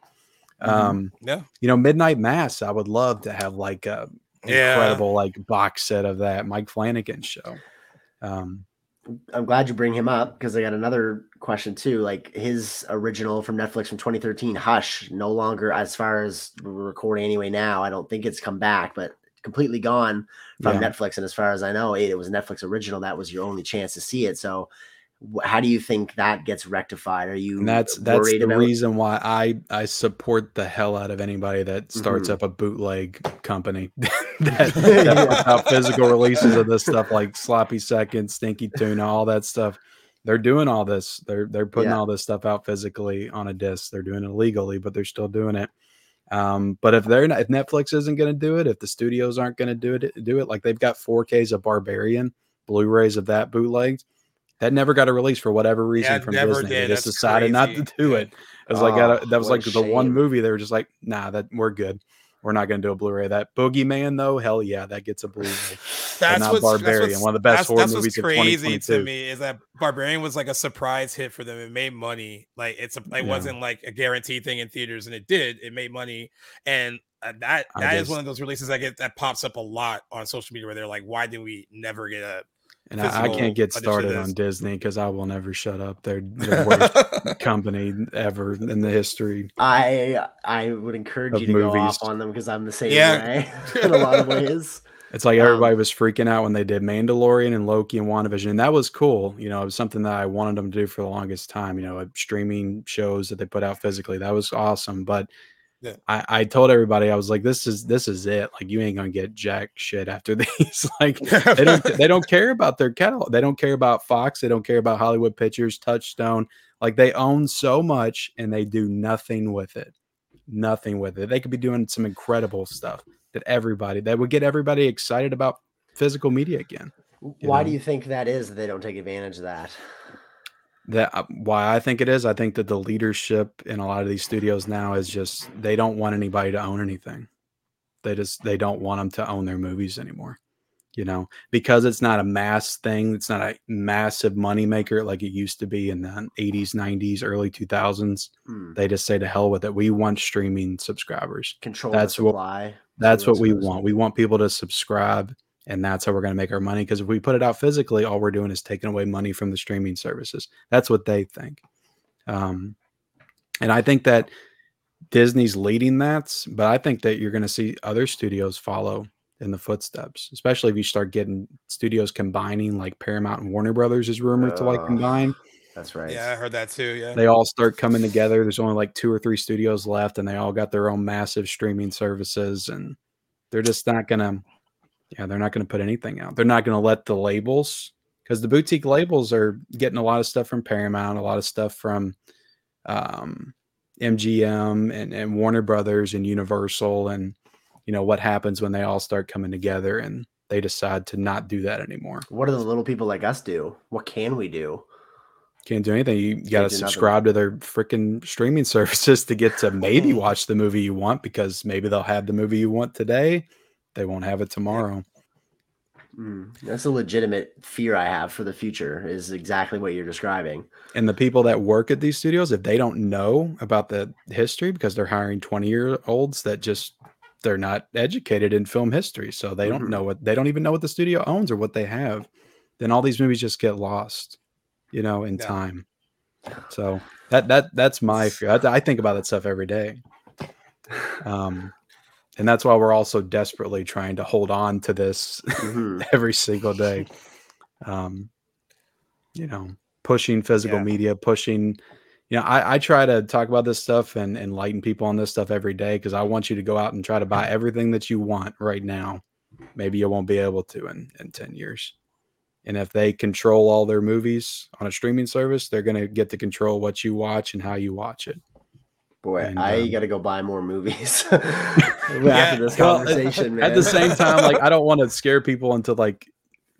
Mhm. Um, yeah. you know, Midnight Mass. I would love to have like a Yeah. incredible like box set of that Mike Flanagan show. Um, I'm glad you bring him up because I got another question too. Like his original from Netflix from 2013, Hush, no longer as far as recording anyway. Now I don't think it's come back, but completely gone from yeah. Netflix. And as far as I know, it, it was Netflix original. That was your only chance to see it. So how do you think that gets rectified? Are you and that's that's the about- reason why I I support the hell out of anybody that starts mm-hmm. up a bootleg company that, that puts out physical releases of this stuff like sloppy seconds, stinky tuna, all that stuff. They're doing all this. They're they're putting yeah. all this stuff out physically on a disc. They're doing it legally, but they're still doing it. Um, but if they're not, if Netflix isn't going to do it, if the studios aren't going to do it, do it like they've got 4Ks of Barbarian, Blu-rays of that bootlegged that never got a release for whatever reason from Disney. Did. They just That's decided crazy. not to do it. It was oh, like a, that was like the one movie they were just like, nah, that we're good. We're not going to do a Blu-ray. That Boogeyman though, hell yeah, that gets a Blu-ray. that's not Barbarian, that's one of the best horror that's movies what's crazy to me is that Barbarian was like a surprise hit for them. It made money. Like it's a, it yeah. wasn't like a guaranteed thing in theaters, and it did. It made money, and uh, that that is one of those releases I get that pops up a lot on social media where they're like, why did we never get a and I, I, can't get started on Disney because I will never shut up. They're the worst company ever in the history. I I would encourage you to movies. go off on them because I'm the same yeah. way in a lot of ways. It's like everybody um, was freaking out when they did Mandalorian and Loki and WandaVision, and that was cool. You know, it was something that I wanted them to do for the longest time. You know, streaming shows that they put out physically, that was awesome. But yeah. I, I told everybody I was like, this is this is it. Like you ain't gonna get jack shit after these. like they don't they don't care about their catalog. They don't care about Fox. They don't care about Hollywood Pictures, Touchstone. Like they own so much and they do nothing with it. Nothing with it. They could be doing some incredible stuff that everybody that would get everybody excited about physical media again. Why know? do you think that is that they don't take advantage of that? That uh, why I think it is. I think that the leadership in a lot of these studios now is just they don't want anybody to own anything. They just they don't want them to own their movies anymore. You know, because it's not a mass thing. It's not a massive money maker like it used to be in the 80s, 90s, early 2000s. Hmm. They just say to hell with it. We want streaming subscribers. Control that's what that's what we want. We want people to subscribe and that's how we're going to make our money because if we put it out physically all we're doing is taking away money from the streaming services. That's what they think. Um, and i think that disney's leading that but i think that you're going to see other studios follow in the footsteps especially if you start getting studios combining like paramount and warner brothers is rumored uh, to like combine. That's right. Yeah i heard that too yeah. They all start coming together. There's only like two or three studios left and they all got their own massive streaming services and they're just not going to yeah, they're not going to put anything out. They're not going to let the labels because the boutique labels are getting a lot of stuff from Paramount, a lot of stuff from um, MGM and, and Warner Brothers and Universal. And, you know, what happens when they all start coming together and they decide to not do that anymore. What do the little people like us do? What can we do? Can't do anything. You got to subscribe nothing. to their freaking streaming services to get to maybe watch the movie you want because maybe they'll have the movie you want today they won't have it tomorrow. Mm, that's a legitimate fear I have for the future. Is exactly what you're describing. And the people that work at these studios, if they don't know about the history, because they're hiring 20 year olds that just they're not educated in film history, so they don't mm-hmm. know what they don't even know what the studio owns or what they have. Then all these movies just get lost, you know, in yeah. time. So that that that's my fear. I, I think about that stuff every day. Um, and that's why we're also desperately trying to hold on to this mm-hmm. every single day. Um you know pushing physical yeah. media pushing you know I, I try to talk about this stuff and enlighten people on this stuff every day because i want you to go out and try to buy everything that you want right now. Maybe you won't be able to in in 10 years. And if they control all their movies on a streaming service they're going to get to control what you watch and how you watch it Boy, and, I um, got to go buy more movies after yeah, this conversation. Well, at the same time, like I don't want to scare people into like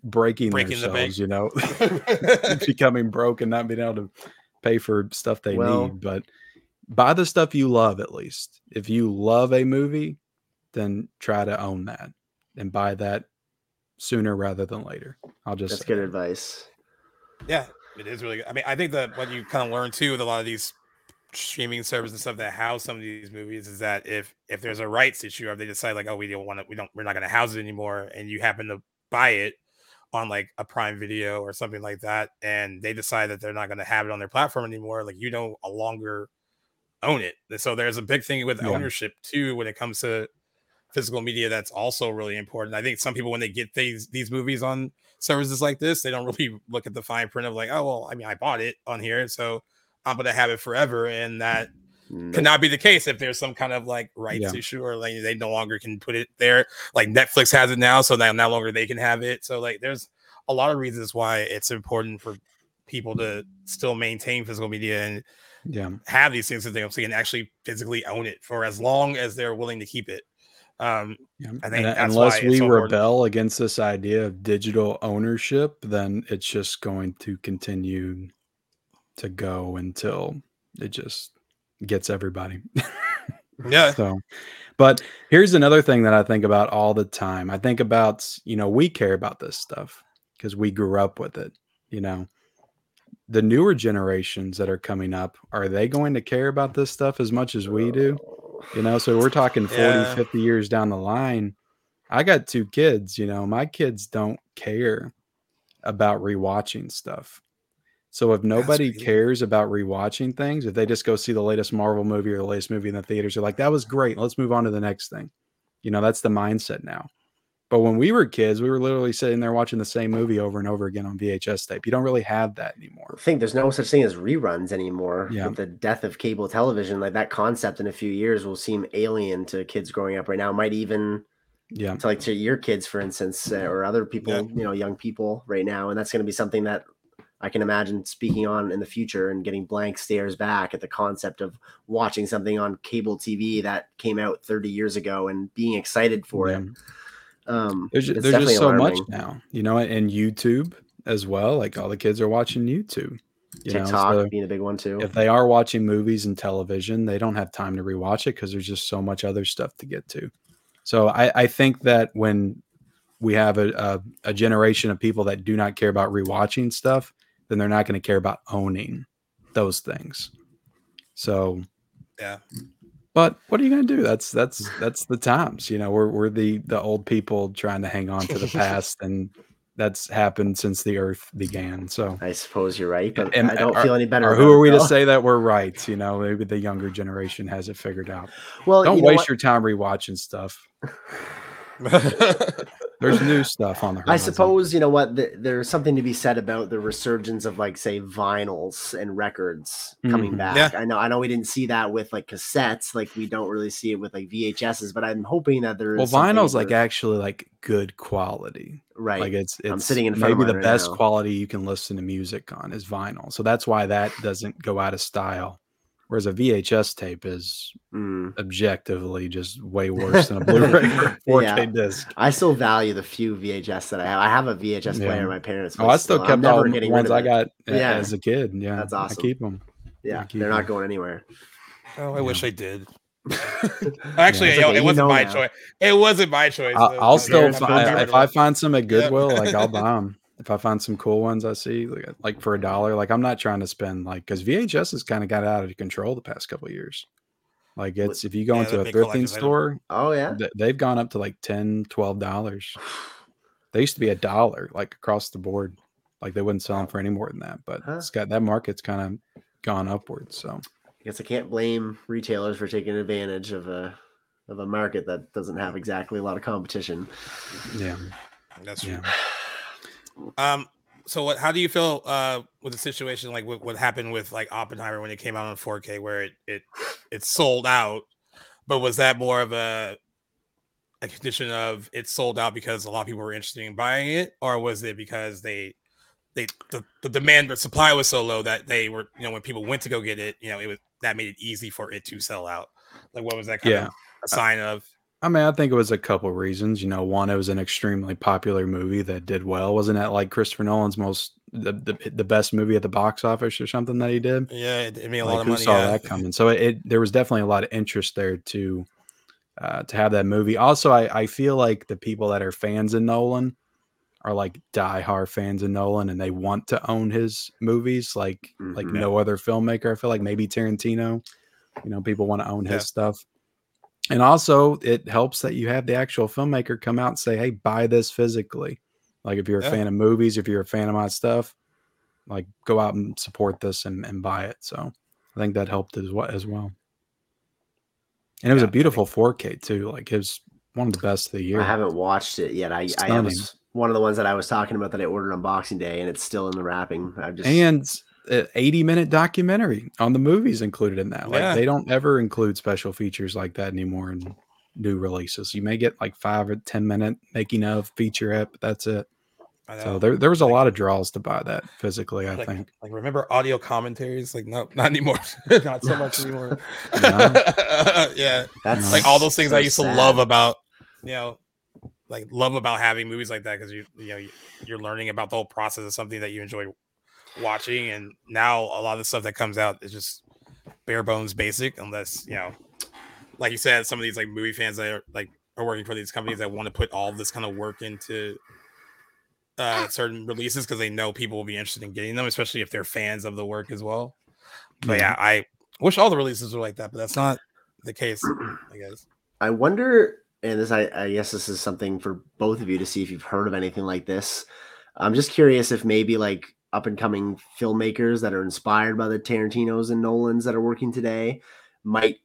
breaking, breaking themselves, the you know, becoming broke and not being able to pay for stuff they well, need. But buy the stuff you love at least. If you love a movie, then try to own that and buy that sooner rather than later. I'll just that's good that. advice. Yeah, it is really good. I mean, I think that what you kind of learn too with a lot of these streaming service and stuff that house some of these movies is that if if there's a rights issue or if they decide like oh we don't want to we don't we're not going to house it anymore and you happen to buy it on like a Prime Video or something like that, and they decide that they're not going to have it on their platform anymore, like you don't no longer own it. So there's a big thing with yeah. ownership too when it comes to physical media. That's also really important. I think some people when they get these these movies on services like this, they don't really look at the fine print of like, oh well, I mean, I bought it on here, so I'm going to have it forever, and that mm. cannot be the case if there's some kind of like rights yeah. issue or like they no longer can put it there. Like Netflix has it now, so now no longer they can have it. So like there's a lot of reasons why it's important for people to still maintain physical media and yeah have these things that they can actually physically own it for as long as they're willing to keep it. Um, yeah. I think unless we so rebel against this idea of digital ownership, then it's just going to continue to go until it just gets everybody. yeah. So, but here's another thing that I think about all the time. I think about, you know, we care about this stuff because we grew up with it, you know. The newer generations that are coming up, are they going to care about this stuff as much as we do? You know, so we're talking 40, yeah. 50 years down the line. I got two kids, you know, my kids don't care about rewatching stuff. So if nobody cares about rewatching things, if they just go see the latest Marvel movie or the latest movie in the theaters, they're like, that was great. Let's move on to the next thing. You know, that's the mindset now. But when we were kids, we were literally sitting there watching the same movie over and over again on VHS tape. You don't really have that anymore. I think there's no such thing as reruns anymore. Yeah. With the death of cable television, like that concept in a few years will seem alien to kids growing up right now. Might even yeah to like to your kids for instance uh, or other people yeah. you know young people right now and that's going to be something that I can imagine speaking on in the future and getting blank stares back at the concept of watching something on cable TV that came out 30 years ago and being excited for yeah. it. Um, there's there's just so alarming. much now, you know, and YouTube as well. Like all the kids are watching YouTube. You TikTok know, so being a big one too. If they are watching movies and television, they don't have time to rewatch it because there's just so much other stuff to get to. So I, I think that when we have a, a, a generation of people that do not care about rewatching stuff, then they're not going to care about owning those things. So, yeah. But what are you going to do? That's that's that's the times. You know, we're we're the the old people trying to hang on to the past, and that's happened since the earth began. So I suppose you're right, but and, I don't are, feel any better. Or who are we to say that we're right? You know, maybe the younger generation has it figured out. Well, don't you waste your time rewatching stuff. There's new stuff on the horizon. I suppose you know what the, there's something to be said about the resurgence of like say vinyls and records coming mm-hmm. back. Yeah. I know I know we didn't see that with like cassettes, like we don't really see it with like VHSs, but I'm hoping that there's well vinyl's like actually like good quality. Right. Like it's it's I'm sitting in maybe the right best now. quality you can listen to music on is vinyl. So that's why that doesn't go out of style Whereas a VHS tape is mm. objectively just way worse than a Blu-ray 4K yeah. disc. I still value the few VHS that I have. I have a VHS yeah. player in my parents' Oh, I still, still kept all the ones I got yeah. as a kid. Yeah, that's awesome. I keep them. Yeah, keep they're them. not going anywhere. Oh, I yeah. wish I did. Actually, yeah, it wasn't my now. choice. It wasn't my choice. I'll, I'll still find, if I find some at Goodwill, like I'll buy them if I find some cool ones I see like, uh, like for a dollar, like I'm not trying to spend like because VHS has kind of got out of control the past couple years. Like it's if you go yeah, into a thrifting store, oh yeah, th- they've gone up to like 10 dollars. they used to be a dollar like across the board. Like they wouldn't sell them for any more than that, but huh. it's got that market's kind of gone upwards. So I guess I can't blame retailers for taking advantage of a of a market that doesn't have exactly a lot of competition. Yeah, that's true. Um, so what? How do you feel uh, with the situation like what, what happened with like Oppenheimer when it came out on 4K, where it it it sold out? But was that more of a a condition of it sold out because a lot of people were interested in buying it, or was it because they they the, the demand but supply was so low that they were you know when people went to go get it, you know it was that made it easy for it to sell out. Like what was that kind yeah. of a sign of? I mean, I think it was a couple reasons. You know, one, it was an extremely popular movie that did well. Wasn't that like Christopher Nolan's most the, the, the best movie at the box office or something that he did? Yeah, it, it made a like, lot of money. Who saw yeah. that coming? So it, it, there was definitely a lot of interest there to uh, to have that movie. Also, I I feel like the people that are fans of Nolan are like diehard fans of Nolan and they want to own his movies like mm-hmm. like no other filmmaker. I feel like maybe Tarantino. You know, people want to own his yeah. stuff and also it helps that you have the actual filmmaker come out and say hey buy this physically Like if you're a Yeah. fan of movies, if you're a fan of my stuff, like go out and support this and, and buy it. So I think that helped as well as well. And it was Yeah, a I beautiful 4K too. Like it was one of the best of the year. I haven't watched it yet. I, I Stunning. was one of the ones that I was talking about that I ordered on Boxing Day, and it's still in the wrapping. I just and an 80 minute documentary on the movies included in that. Like Yeah. they don't ever include special features like that anymore in new releases. You may get like five or 10 minute making of featurette, but that's it. So there, there was a Like- lot of draws to buy that physically, I like, think. like remember audio commentaries? Like no, not anymore. not so much anymore. No. yeah, that's like all those things so I used to love about, you know, like love about having movies like that because you you know you- you're learning about the whole process of something that you enjoy watching, and now a lot of the stuff that comes out is just bare bones basic, unless you know, like you said, some of these like movie fans that are like are working for these companies that want to put all this kind of work into uh certain releases because they know people will be interested in getting them, especially if they're fans of the work as well. But yeah, I wish all the releases were like that, but that's not the case, I guess. I wonder, and this I, I guess this is something for both of you to see if you've heard of anything like this. I'm just curious if maybe like up and coming filmmakers that are inspired by the Tarantinos and Nolans that are working today might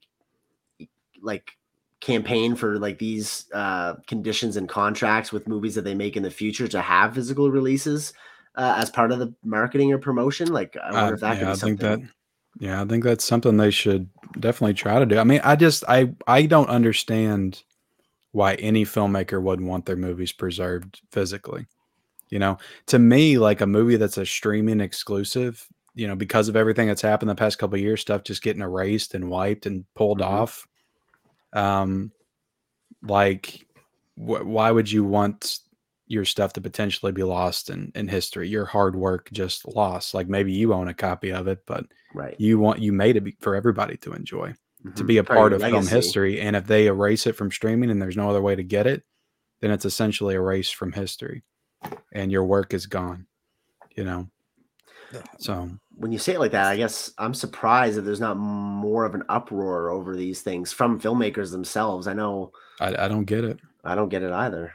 like campaign for like these uh conditions and contracts with movies that they make in the future to have physical releases uh, as part of the marketing or promotion like i wonder I, if that yeah, could be I think that yeah, I think that's something they should definitely try to do. I mean, I just I I don't understand why any filmmaker wouldn't want their movies preserved physically. You know, to me, like a movie that's a streaming exclusive, you know, because of everything that's happened the past couple of years, stuff just getting erased and wiped and pulled Mhm. off. Um, like, wh- why would you want your stuff to potentially be lost in in history? Your hard work just lost. Like maybe you own a copy of it, but right you want you made it be- for everybody to enjoy to Mhm. be a Part of film history and if they erase it from streaming and there's no other way to get it then it's essentially erased from history and your work is gone you know? So when you say it like that, I guess I'm surprised that there's not more of an uproar over these things from filmmakers themselves. I know I, I don't get it. I don't get it either.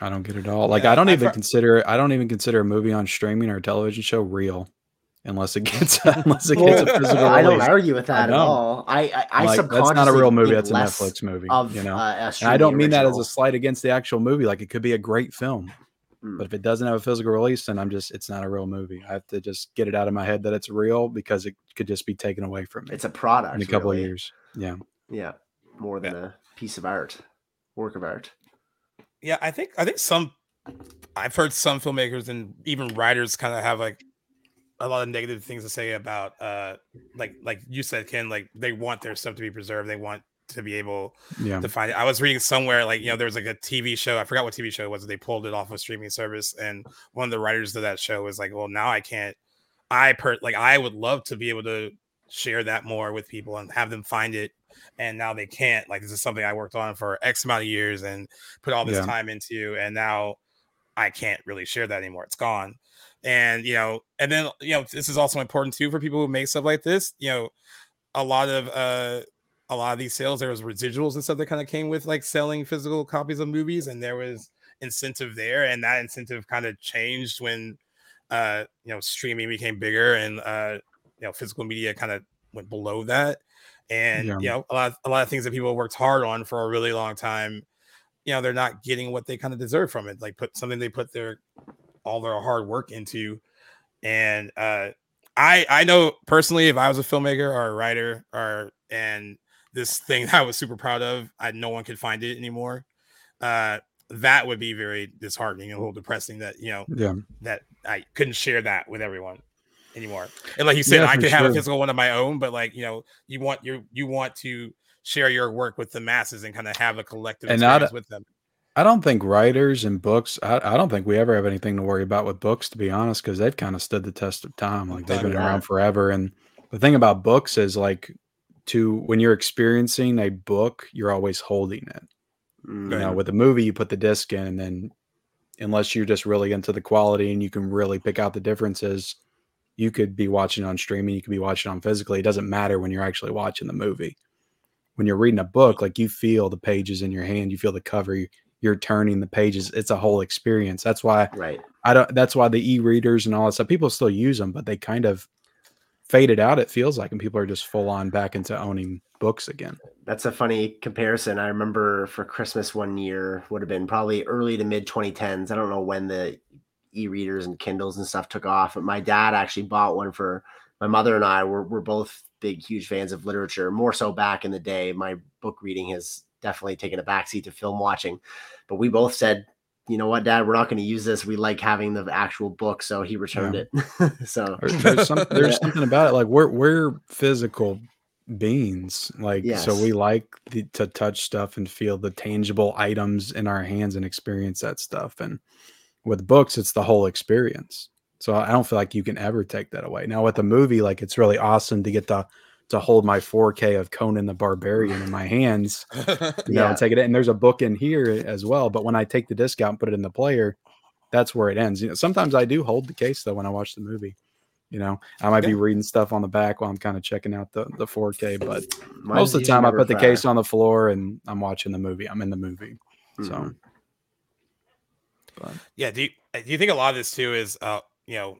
i don't get it at all. Like Yeah, i don't I've even heard- consider i don't even consider a movie on streaming or a television show real unless it gets unless it gets a physical I don't argue with that at all. I I, I Like, subconsciously that's not a real movie. That's a netflix movie of you know? uh, I don't mean that as a slight against the actual movie. Like it could be a great film, Mm. but if it doesn't have a physical release, then I'm just it's not a real movie. I have to just get it out of my head that it's real because it could just be taken away from me It's a product in a couple really. of years. Yeah, Yeah, more than a piece of art, work of art. Yeah, I think I think some I've heard some filmmakers and even writers kind of have like a lot of negative things to say about uh like like you said Ken like they want their stuff to be preserved they want to be able yeah, to find it. I was reading somewhere like you know there was like a TV show I forgot what TV show it was they pulled it off a streaming service and one of the writers of that show was like well now I can't I per like I would love to be able to share that more with people and have them find it and now they can't like this is something I worked on for X amount of years and put all this Yeah. time into and now I can't really share that anymore it's gone and you know and then you know this is also important too for people who make stuff like this you know a lot of uh a lot of these sales there was residuals and stuff that kind of came with like selling physical copies of movies and there was incentive there and that incentive kind of changed when uh you know streaming became bigger and uh you know physical media kind of went below that and Yeah. you know a lot a lot of things that people worked hard on for a really long time you know they're not getting what they kind of deserve from it like put something they put their all their hard work into and uh i i know personally if i was a filmmaker or a writer or and this thing that i was super proud of i no one could find it anymore uh that would be very disheartening and a little depressing that you know yeah. that i couldn't share that with everyone anymore and like you said Yeah, i for could have a physical one of my own but like you know you want your you want to share your work with the masses and kind of have a collective And not- experience with them I don't think writers and books. I, I don't think we ever have anything to worry about with books, to be honest, because they've kind of stood the test of time. Like they've been around forever. And the thing about books is like to when you're experiencing a book, you're always holding it. Mm, you know with a movie you put the disc in and then unless you're just really into the quality and you can really pick out the differences you could be watching on streaming you could be watching on physically it doesn't matter when you're actually watching the movie when you're reading a book like you feel the pages in your hand you feel the cover you, you're turning the pages. It's a whole experience. That's why right. I don't. That's why the e-readers and all that stuff. People still use them, but they kind of faded out. It feels like, and people are just full on back into owning books again. That's a funny comparison. I remember for Christmas one year would have been probably early to mid 2010s. I don't know when the e-readers and Kindles and stuff took off, but my dad actually bought one for my mother and I. We're, we're both big, huge fans of literature, more so back in the day. My book reading has definitely taken a backseat to film watching, but we both said, you know what, Dad, we're not going to use this. We like having the actual book, so he returned yeah. it. so there's, some, there's something about it. Like we're we're physical beings, like yes. so we like the, to touch stuff and feel the tangible items in our hands and experience that stuff. And with books, it's the whole experience. So I don't feel like you can ever take that away. Now with a movie, like it's really awesome to get the to hold my 4K of Conan the Barbarian in my hands, you yeah. know, and take it in. And there's a book in here as well. But when I take the disc out and put it in the player, that's where it ends. You know, sometimes I do hold the case though when I watch the movie. You know, I might yeah. be reading stuff on the back while I'm kind of checking out the, the 4K, but Mine's most of the time I put the case on the floor and I'm watching the movie. I'm in the movie. Mm-hmm. So but. yeah, do you, do you think a lot of this too is uh you know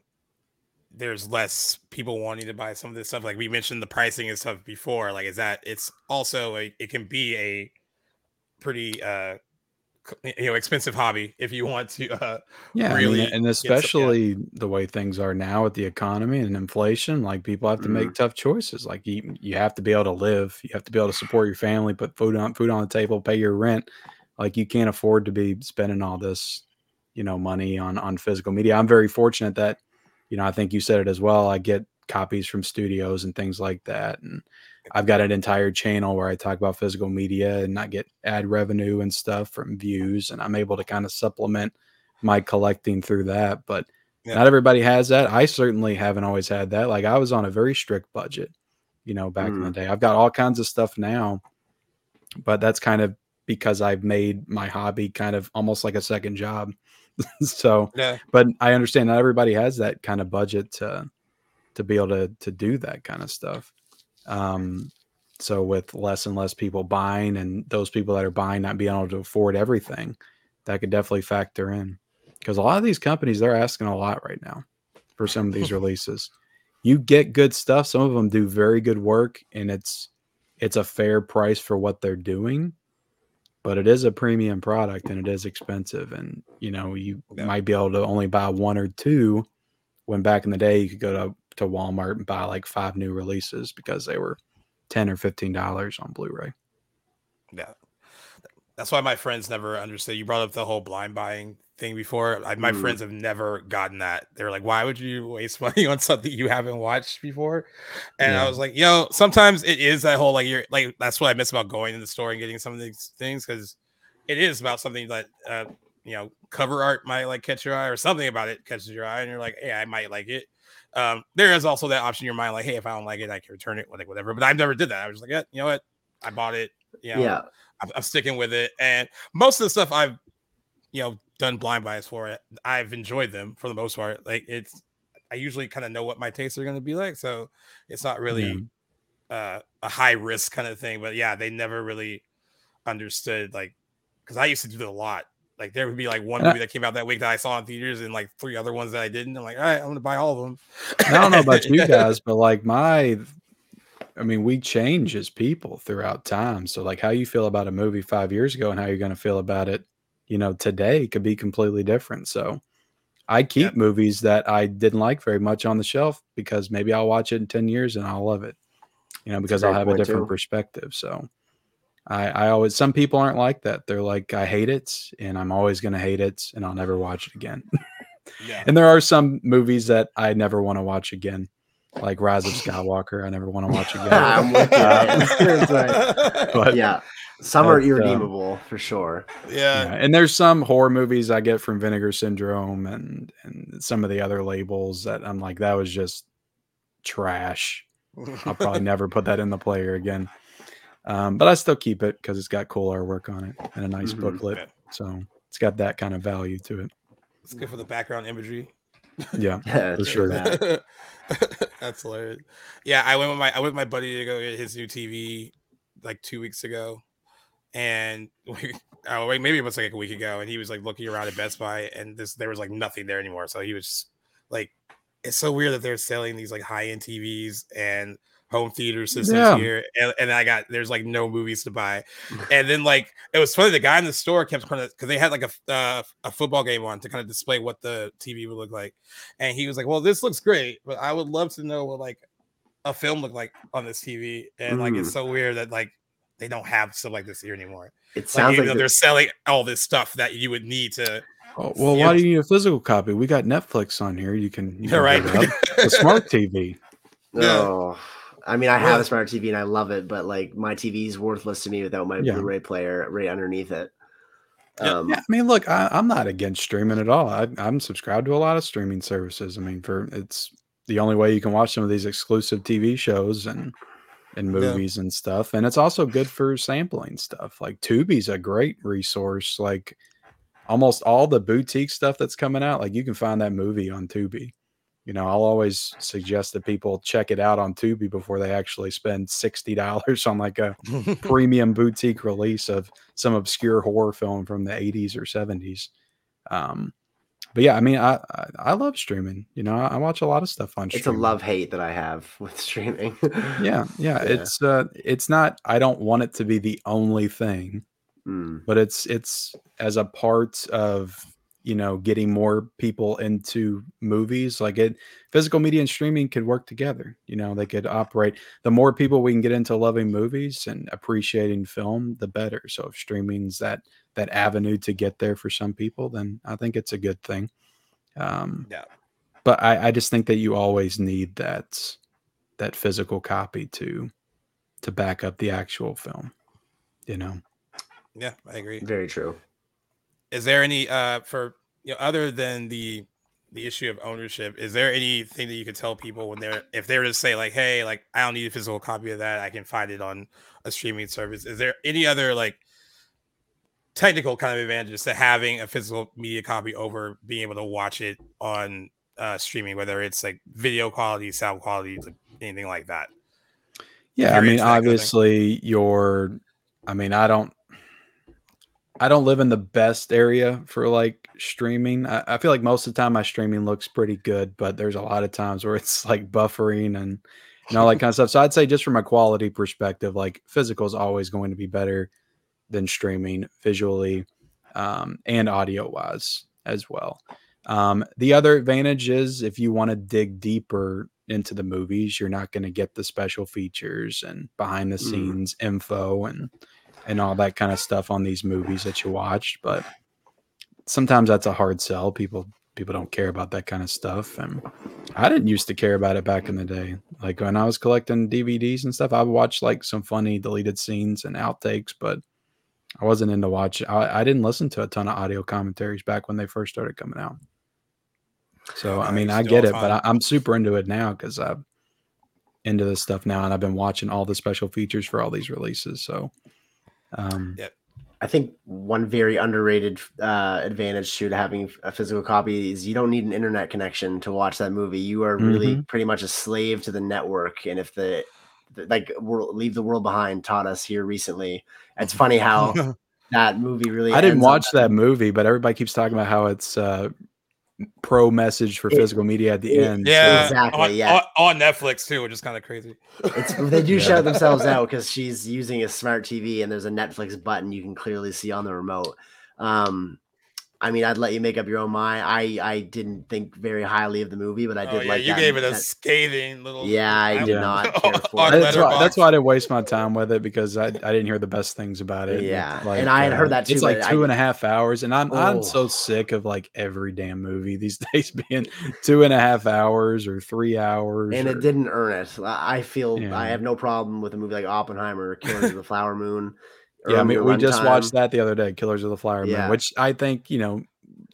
there's less people wanting to buy some of this stuff. Like we mentioned the pricing and stuff before. Like, is that it's also a it can be a pretty uh you know expensive hobby if you want to uh yeah really I mean, and especially some, yeah. the way things are now with the economy and inflation like people have to mm-hmm. make tough choices like you you have to be able to live you have to be able to support your family put food on food on the table pay your rent like you can't afford to be spending all this you know money on on physical media i'm very fortunate that you know, I think you said it as well. I get copies from studios and things like that. And I've got an entire channel where I talk about physical media and I get ad revenue and stuff from views. And I'm able to kind of supplement my collecting through that. But yeah. not everybody has that. I certainly haven't always had that. Like I was on a very strict budget, you know, back mm. in the mm. day. I've got all kinds of stuff now, but that's kind of because I've made my hobby kind of almost like a second job. so, yeah. but I understand not everybody has that kind of budget to to be able to to do that kind of stuff. Um, so with less and less people buying, and those people that are buying not being able to afford everything, that could definitely factor in. Because a lot of these companies they're asking a lot right now for some of these releases. You get good stuff. Some of them do very good work, and it's it's a fair price for what they're doing but it is a premium product and it is expensive and you know you yeah. might be able to only buy one or two when back in the day you could go to, to walmart and buy like five new releases because they were 10 or 15 dollars on blu-ray yeah that's why my friends never understood you brought up the whole blind buying thing before. I, my mm. friends have never gotten that. They're like, "Why would you waste money on something you haven't watched before?" And yeah. I was like, "Yo, sometimes it is that whole like you're like that's what I miss about going to the store and getting some of these things because it is about something that uh, you know cover art might like catch your eye or something about it catches your eye, and you're like, "Hey, I might like it." Um, there is also that option in your mind, like, "Hey, if I don't like it, I can return it, like whatever." But I've never did that. I was like, "Yeah, you know what? I bought it. You know, yeah." I'm, I'm sticking with it, and most of the stuff I've you know done blind buys for it. I've enjoyed them for the most part. Like it's, I usually kind of know what my tastes are going to be like, so it's not really yeah. uh, a high risk kind of thing. But yeah, they never really understood like because I used to do that a lot. Like there would be like one movie that came out that week that I saw in theaters, and like three other ones that I didn't. I'm like, all right, I'm gonna buy all of them. I don't know about you guys, but like my I mean, we change as people throughout time. So, like, how you feel about a movie five years ago and how you're going to feel about it you know, today could be completely different. So I keep movies that I didn't like very much on the shelf because maybe I'll watch it in 10 years and I'll love it, you know, because I'll have a different too. perspective. So I, I always, some people aren't like that. They're like, I hate it and I'm always going to hate it and I'll never watch it again. yeah. And there are some movies that I never want to watch again like Rise of Skywalker. I never want to watch again. I'm with you. Uh, but yeah, some are um, irredeemable um, for sure. Yeah. yeah. And there's some horror movies I get from Vinegar Syndrome and and some of the other labels that I'm like, that was just trash. I'll probably never put that in the player again. Um, but I still keep it because it's got cool artwork on it and a nice mm-hmm. booklet. So it's got that kind of value to it. It's good for the background imagery. Yeah, yeah for sure. That. That's hilarious. Yeah, I went with my I went with my buddy to go get his new TV like two weeks ago and we, oh wait, maybe it was like a week ago, and he was like looking around at Best Buy, and this there was like nothing there anymore. So he was like, it's so weird that they're selling these like high end TVs and home theater systems Yeah. here, and, and I got there's like no movies to buy, and then like it was funny. The guy in the store kept kind of because they had like a uh, a football game on to kind of display what the TV would look like, and he was like, "Well, this looks great, but I would love to know what like a film looked like on this TV." And like it's so weird that like they don't have stuff like this here anymore. It Like, sounds even like though the- they're selling all this stuff that you would need to. Oh, well, Yeah. why do you need a physical copy? We got Netflix on here. You can, you Yeah, can right. hook it up. a smart TV. Yeah. Oh, I mean, I Yeah. have a smart TV and I love it, but like my TV is worthless to me without my Yeah. Blu-ray player right underneath it. Yeah. Um, Yeah, I mean, look, I, I'm not against streaming at all. I, I'm subscribed to a lot of streaming services. I mean, for it's the only way you can watch some of these exclusive TV shows and and Yeah. movies and stuff. And it's also good for sampling stuff. Like Tubi's a great resource. Like almost all the boutique stuff that's coming out, like you can find that movie on Tubi. You know, I'll always suggest that people check it out on Tubi before they actually spend sixty dollars on like a premium boutique release of some obscure horror film from the 80s or 70s. Um, but yeah, I mean, I, I I love streaming. You know, I, I watch a lot of stuff on. it's a love hate that I have with streaming. Yeah, yeah, Yeah. It's uh, it's not. I don't want it to be the only thing, Mm, but it's it's as a part of you know getting more people into movies. Like it, physical media and streaming could work together. You know, they could operate. The more people we can get into loving movies and appreciating film, the better. So if streaming's that that avenue to get there for some people, then I think it's a good thing. Um, Yeah. but I, I just think that you always need that that physical copy to to back up the actual film. You know, yeah, I agree. very true. Is there any uh for you know other than the the issue of ownership? Is there anything that you could tell people when they're if they're to say like, hey, like I don't need a physical copy of that, I can find it on a streaming service. Is there any other like technical kind of advantages to having a physical media copy over being able to watch it on uh streaming, whether it's like video quality, sound quality, anything like that? yeah. I mean, into that kind of thing. obviously, you're. I mean, I don't. I don't live in the best area for like streaming. I, I feel like most of the time my streaming looks pretty good, but there's a lot of times where it's like buffering and and all that kind of stuff. So I'd say just from a quality perspective, like physical is always going to be better than streaming visually um, and audio wise as well. Um, the other advantage is if you want to dig deeper into the movies, you're not going to get the special features and behind the Mm. scenes info and and all that kind of stuff on these movies that you watched. But sometimes that's a hard sell. People people don't care about that kind of stuff, and I didn't used to care about it back in the day. Like when I was collecting DVDs and stuff, I watched like some funny deleted scenes and outtakes, but I wasn't into watch. I, I didn't listen to a ton of audio commentaries back when they first started coming out. So I mean, I to do all get it, but. I, I'm super into it now because I'm into this stuff now, and I've been watching all the special features for all these releases. So, um, Yeah. I think one very underrated uh, advantage to having a physical copy is you don't need an internet connection to watch that movie. You are really Mm-hmm. pretty much a slave to the network. And if the, the like world, leave the world behind taught us here recently, it's funny how that movie really. I didn't watch that movie, but everybody keeps talking about how it's uh, pro message for It- physical media at the it- end. so- Yeah, Exactly, On, yeah. on, on Netflix too, which is kind of crazy. It's they do Yeah. shout themselves out because she's using a smart TV and there's a Netflix button you can clearly see on the remote. Um, I mean, I'd let you make up your own mind. I I didn't think very highly of the movie, but I Oh, did yeah, like you that- gave it a that- scathing little. Yeah, I did Yeah. not care for it. that's why, that's why I didn't waste my time with it because I, I didn't hear the best things about it. Yeah, It's and I had uh, heard that It's like but I- two and a half hours, and I'm I'm oh. so Oh. sick of like every damn movie these days being two and a half hours or three hours. and or- it didn't earn it. I I feel Yeah. I have no problem with a movie like Oppenheimer, or Killers of the Flower Moon. Yeah, I mean, we just watched that the other day, Killers of the Flower Moon, Yeah. which I think you know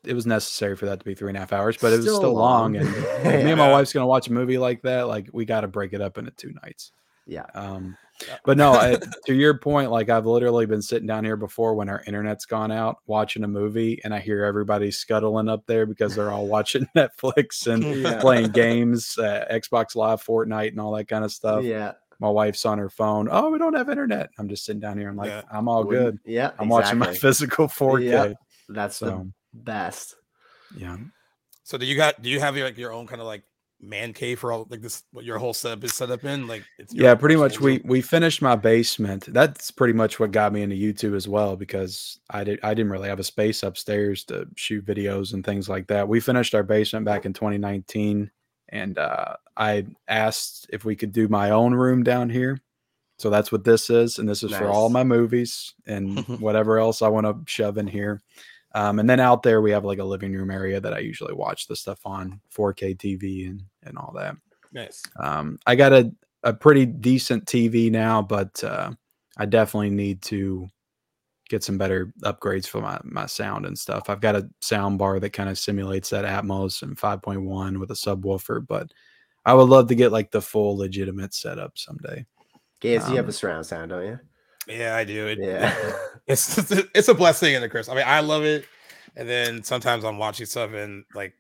it was necessary for that to be three and a half hours, but it was Still still long. long. And if me and my wife's gonna watch a movie like that, like we got to break it up into two nights. Yeah. Um, Yeah. but no, I, to your point, like I've literally been sitting down here before when our internet's gone out watching a movie, and I hear everybody scuttling up there because they're all watching Netflix and Yeah. playing games, uh, Xbox Live, Fortnite, and all that kind of stuff. Yeah. My wife's on her phone. Oh, we don't have internet. I'm just sitting down here. I'm like, Yeah. I'm all good. Yeah, I'm watching my physical 4K. Yeah. That's the best. yeah, So do you got do you have your like your own kind of like man cave for all like this what your whole setup is set up in? Like it's yeah. Pretty much, we we finished my basement. That's pretty much what got me into YouTube as well because I did I didn't really have a space upstairs to shoot videos and things like that. We finished our basement back in 2019, and uh, I asked if we could do my own room down here. So that's what this is, and this is for all my movies and whatever else I want to shove in here. Um, and then out there we have like a living room area that I usually watch the stuff on 4K TV and and all that. nice. Um, I got a a pretty decent TV now, but uh, I definitely need to get some better upgrades for my my sound and stuff. I've got a sound bar that kind of simulates that Atmos and 5.1 with a subwoofer, but I would love to get like the full legitimate setup someday. Gaius, you have Um, a surround sound, don't you? Yeah, I do. It, Yeah. it's it's a blessing and a curse. I mean, I love it, and then sometimes I'm watching stuff and like,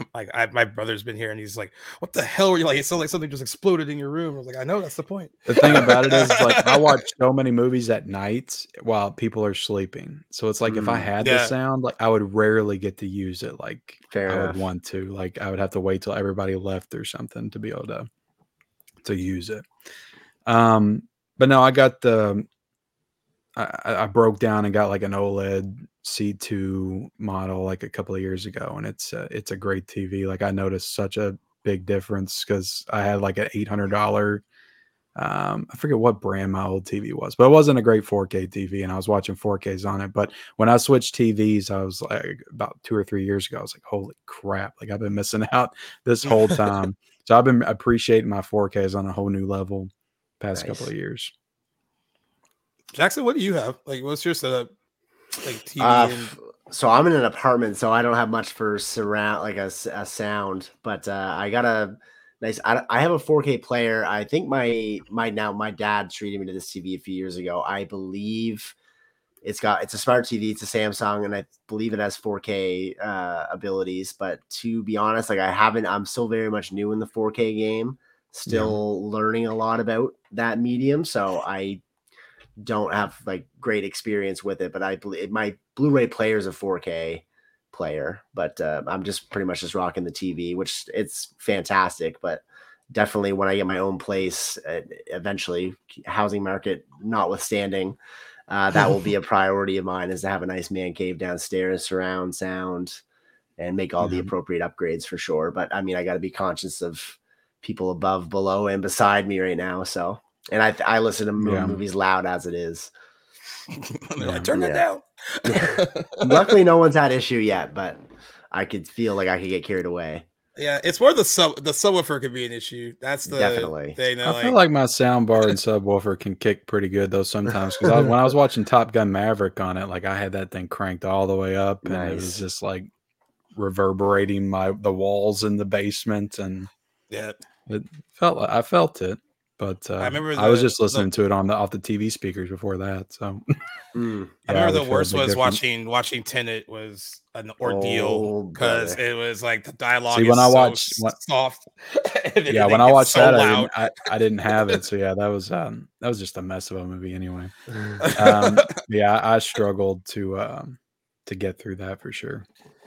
like I, my brother's been here and he's like, "What the hell were you like?" It sounds like something just exploded in your room. I was like, "I know that's the point." The thing about it is, like, I watch so many movies at night while people are sleeping. So it's like if I Mm. had Yeah. the sound, like I would rarely get to use it. Like Fair I enough. would want to. Like I would have to wait till everybody left or something to be able to to use it. Um, but no, I got the I, I I broke down and got like an OLED C2 model like a couple of years ago, and it's uh, it's a great TV. Like I noticed such a big difference because I had like an eight hundred dollar. Um, I forget what brand my old TV was, but it wasn't a great 4K TV, and I was watching 4Ks on it. But when I switched TVs, I was like about two or three years ago. I was like, "Holy crap!" Like I've been missing out this whole time. so I've been appreciating my 4Ks on a whole new level past couple of years. Jackson, what do you have? Like, what's your setup? Like TV Uh, and so I'm in an apartment, so I don't have much for surround like a sound, but uh, I got a nice. I, I have a 4K player. I think my my now my dad treated me to this TV a few years ago. I believe it's got it's a smart TV. It's a Samsung, and I believe it has 4K uh, abilities. But to be honest, like I haven't. I'm still very much new in the 4K game. Still learning a lot about that medium, so I don't have like great experience with it, but I believe my Blu-ray player is a 4K player, but uh, I'm just pretty much just rocking the TV, which it's fantastic. But definitely when I get my own place, uh, eventually, housing market notwithstanding, uh, that will be a priority of mine is to have a nice man cave downstairs, surround sound, and make all the appropriate upgrades for sure. But I mean, I got to be conscious of people above, below, and beside me right now. So, and I I listen to mo- Yeah. movies loud as it is. They're like, turn that down. Luckily, no one's had issue yet, but I could feel like I could get carried away. yeah, it's more the sub the subwoofer could be an issue. That's the Definitely. thing. that, I feel like my sound bar and subwoofer can kick pretty good though sometimes because when I was watching Top Gun Maverick on it, like I had that thing cranked all the way up and it was just like reverberating my the walls in the basement and yeah, it felt like I felt it. But uh, I remember I was the- just the- listening to it on the off the TV speakers before that. So Mm. I remember would the worst was different. watching watching Tenet was an ordeal Oh, because brother. it was like the dialogue. See, is when I so watched- when- soft. Yeah, when I watched so that, I didn't, I, I didn't have it. So yeah, that was um that was just a mess of a movie anyway. um, yeah, I struggled to um to get through that for sure.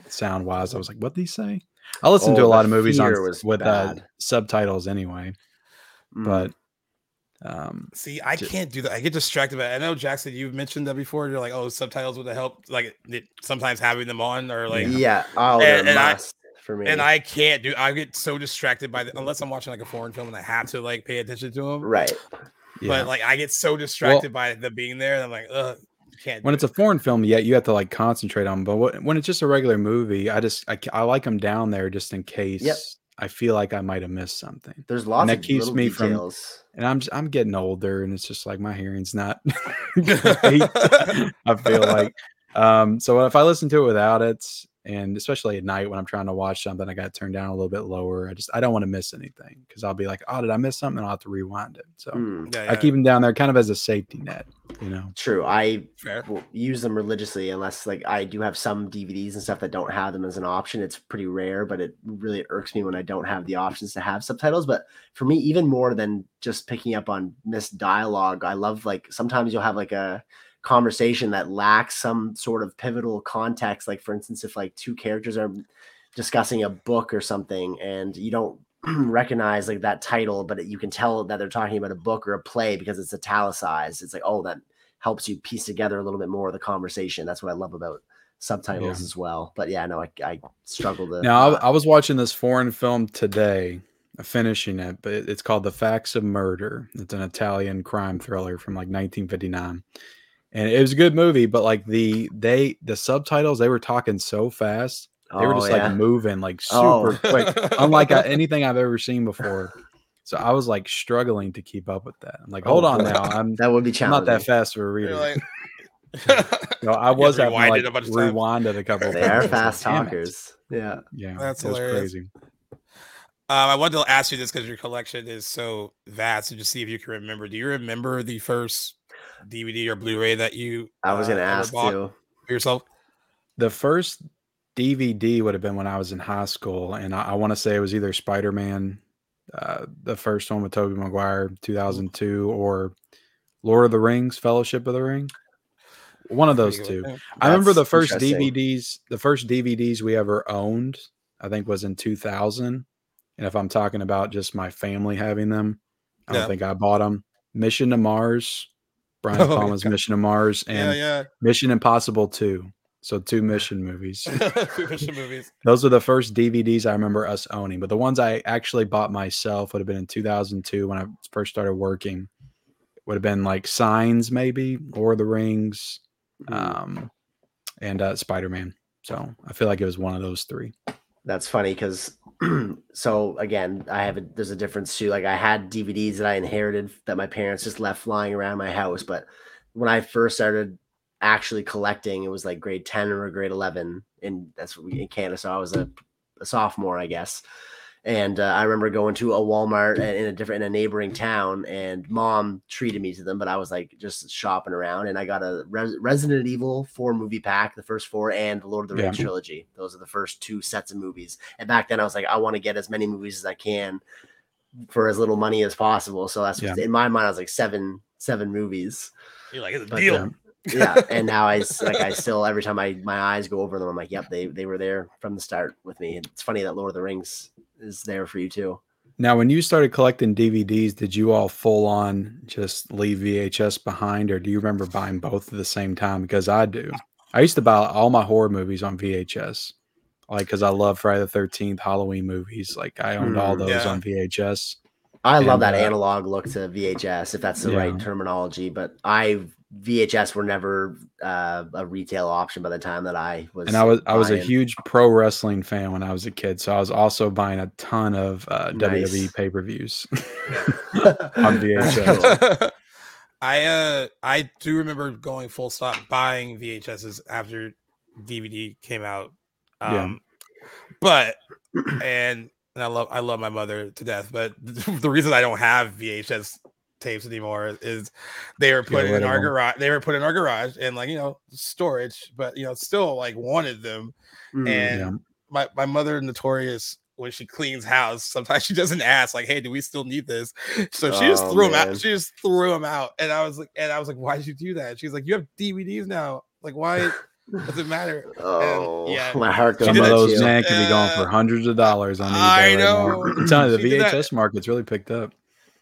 Sound wise, I was like, "What did he say?" I listen to Oh, a lot of movies on with uh, subtitles anyway, Mm. but um, See, I Ju- can't do that. I get distracted. By. I know Jackson, you've mentioned that before. You're like, oh, subtitles would have helped. Like it, sometimes having them on or like, yeah, oh, they're And- and I- for me. and I can't do. I get so distracted by the, unless I'm watching like a foreign film and I have to like pay attention to them. right, yeah. But like I get so distracted by the being there, and I'm like, ugh, can't. when do it's a foreign film, yeah, you have to like concentrate on. 'em, But what, when it's just a regular movie, I just I, I like them down there just in case I feel like I might have missed something. there's lots that of keeps me from- and I'm I'm getting older, and it's just like my hearing's not. I feel like, um, so if I listen to it without it, and especially at night when I'm trying to watch something, I got to turn down a little bit lower. I just I don't want to miss anything because I'll be like, oh, did I miss something? I'll have to rewind it. So Mm, Yeah, I yeah. keep them down there kind of as a safety net, you know. true. I fair. will use them religiously unless like I do have some DVDs and stuff that don't have them as an option. It's pretty rare, but it really irks me when I don't have the options to have subtitles. But for me, even more than just picking up on missed dialogue, I love like sometimes you'll have like a conversation that lacks some sort of pivotal context. Like for instance, if like two characters are discussing a book or something and you don't recognize like that title, but you can tell that they're talking about a book or a play because it's italicized. It's like, oh, that helps you piece together a little bit more of the conversation. That's what I love about subtitles Yeah. as well. But yeah, no, I, I struggle to. Now, I, I was watching this foreign film today, finishing it, but it's called The Facts of Murder. It's an Italian crime thriller from like 1959. And it was a good movie, but like the they the subtitles they were talking so fast, they were Oh, just yeah. like moving like super Oh. quick, unlike uh, anything I've ever seen before. So I was like struggling to keep up with that. I'm like, hold Oh, on now, I'm, that would be I'm challenging. not that fast for a reader. You're like, so I was having like it a bunch of times. rewind a couple. They are fast Damn talkers. Yeah. Yeah, That's it was crazy. Um, I wanted to ask you this because your collection is so vast, and just see if you can remember. Do you remember the first DVD or Blu-ray that you? I was uh, gonna ever ask bought too. for yourself. the first DVD would have been when I was in high school, and I, I want to say it was either Spider Man, uh, the first one with Tobey Maguire, two thousand two, or Lord of the Rings, Fellowship of the Ring. One of those two. good. I remember the first. DVDs. The first DVDs we ever owned, I think, was in two thousand. And if I'm talking about just my family having them, I don't Yeah. think I bought them. Mission to Mars, Brian Oh, Palma's yeah. Mission to Mars, and Yeah, Mission Impossible two. So two mission movies. yeah. Fiction movies. Those are the first DVDs I remember us owning. But the ones I actually bought myself would have been in 2002 when I first started working. Would have been like Signs, maybe, or The Rings, Mhm. um, and uh, Spider Man. So I feel like it was one of those three. That's funny because so again, I have a there's a difference too. Like I had DVDs that I inherited that my parents just left flying around my house, but when I first started actually collecting, it was like grade 10 or grade 11 in that's what we in Canada. So I was a, a sophomore, I guess. And uh, I remember going to a Walmart in in a different in a neighboring town, and mom treated me to them. But I was like just shopping around, and I got a Res- Resident Evil four movie pack, the first four, and the Lord of the Rings Yeah. trilogy. Those are the first two sets of movies. And back then, I was like, I want to get as many movies as I can for as little money as possible. So that's Yeah. in my mind, I was like seven seven movies. You're like, it's a But, deal. um, Yeah, and now I like I still every time I my eyes go over them, I'm like, yep, they they were there from the start with me. It's funny that Lord of the Rings is there for you too. Now, when you started collecting DVDs, did you all full on just leave VHS behind, or do you remember buying both at the same time? Because I do. I used to buy all my horror movies on VHS, like because I love Friday the Thirteenth, Halloween movies. Like I owned all Mm, those yeah. on VHS. I love that uh, analog look to VHS, if that's the right terminology. But I VHS were never uh, a retail option by the time that I was. And I was I was a huge pro wrestling fan when I was a kid, so I was also buying a ton of uh, Nice. WWE pay per views. on VHS. I uh I do remember going full stop buying VHSs after DVD came out. Yeah. Um but and and I love I love my mother to death, but the reason I don't have VHS tapes anymore is they were put rid in our garage they were put in our garage and like you know storage, but you know still like wanted them Mm, and Yeah. my, my mother notorious when she cleans house sometimes she doesn't ask like hey do we still need this so she just Oh, threw them out she just threw them out and i was like and i was like why did you do that she's like you have dvds now like why does it matter oh, yeah. my heart goes Some did of out that to those you. man could be going for hundreds of dollars on eBay. I right know. I'm telling you, the VHS market's really picked up.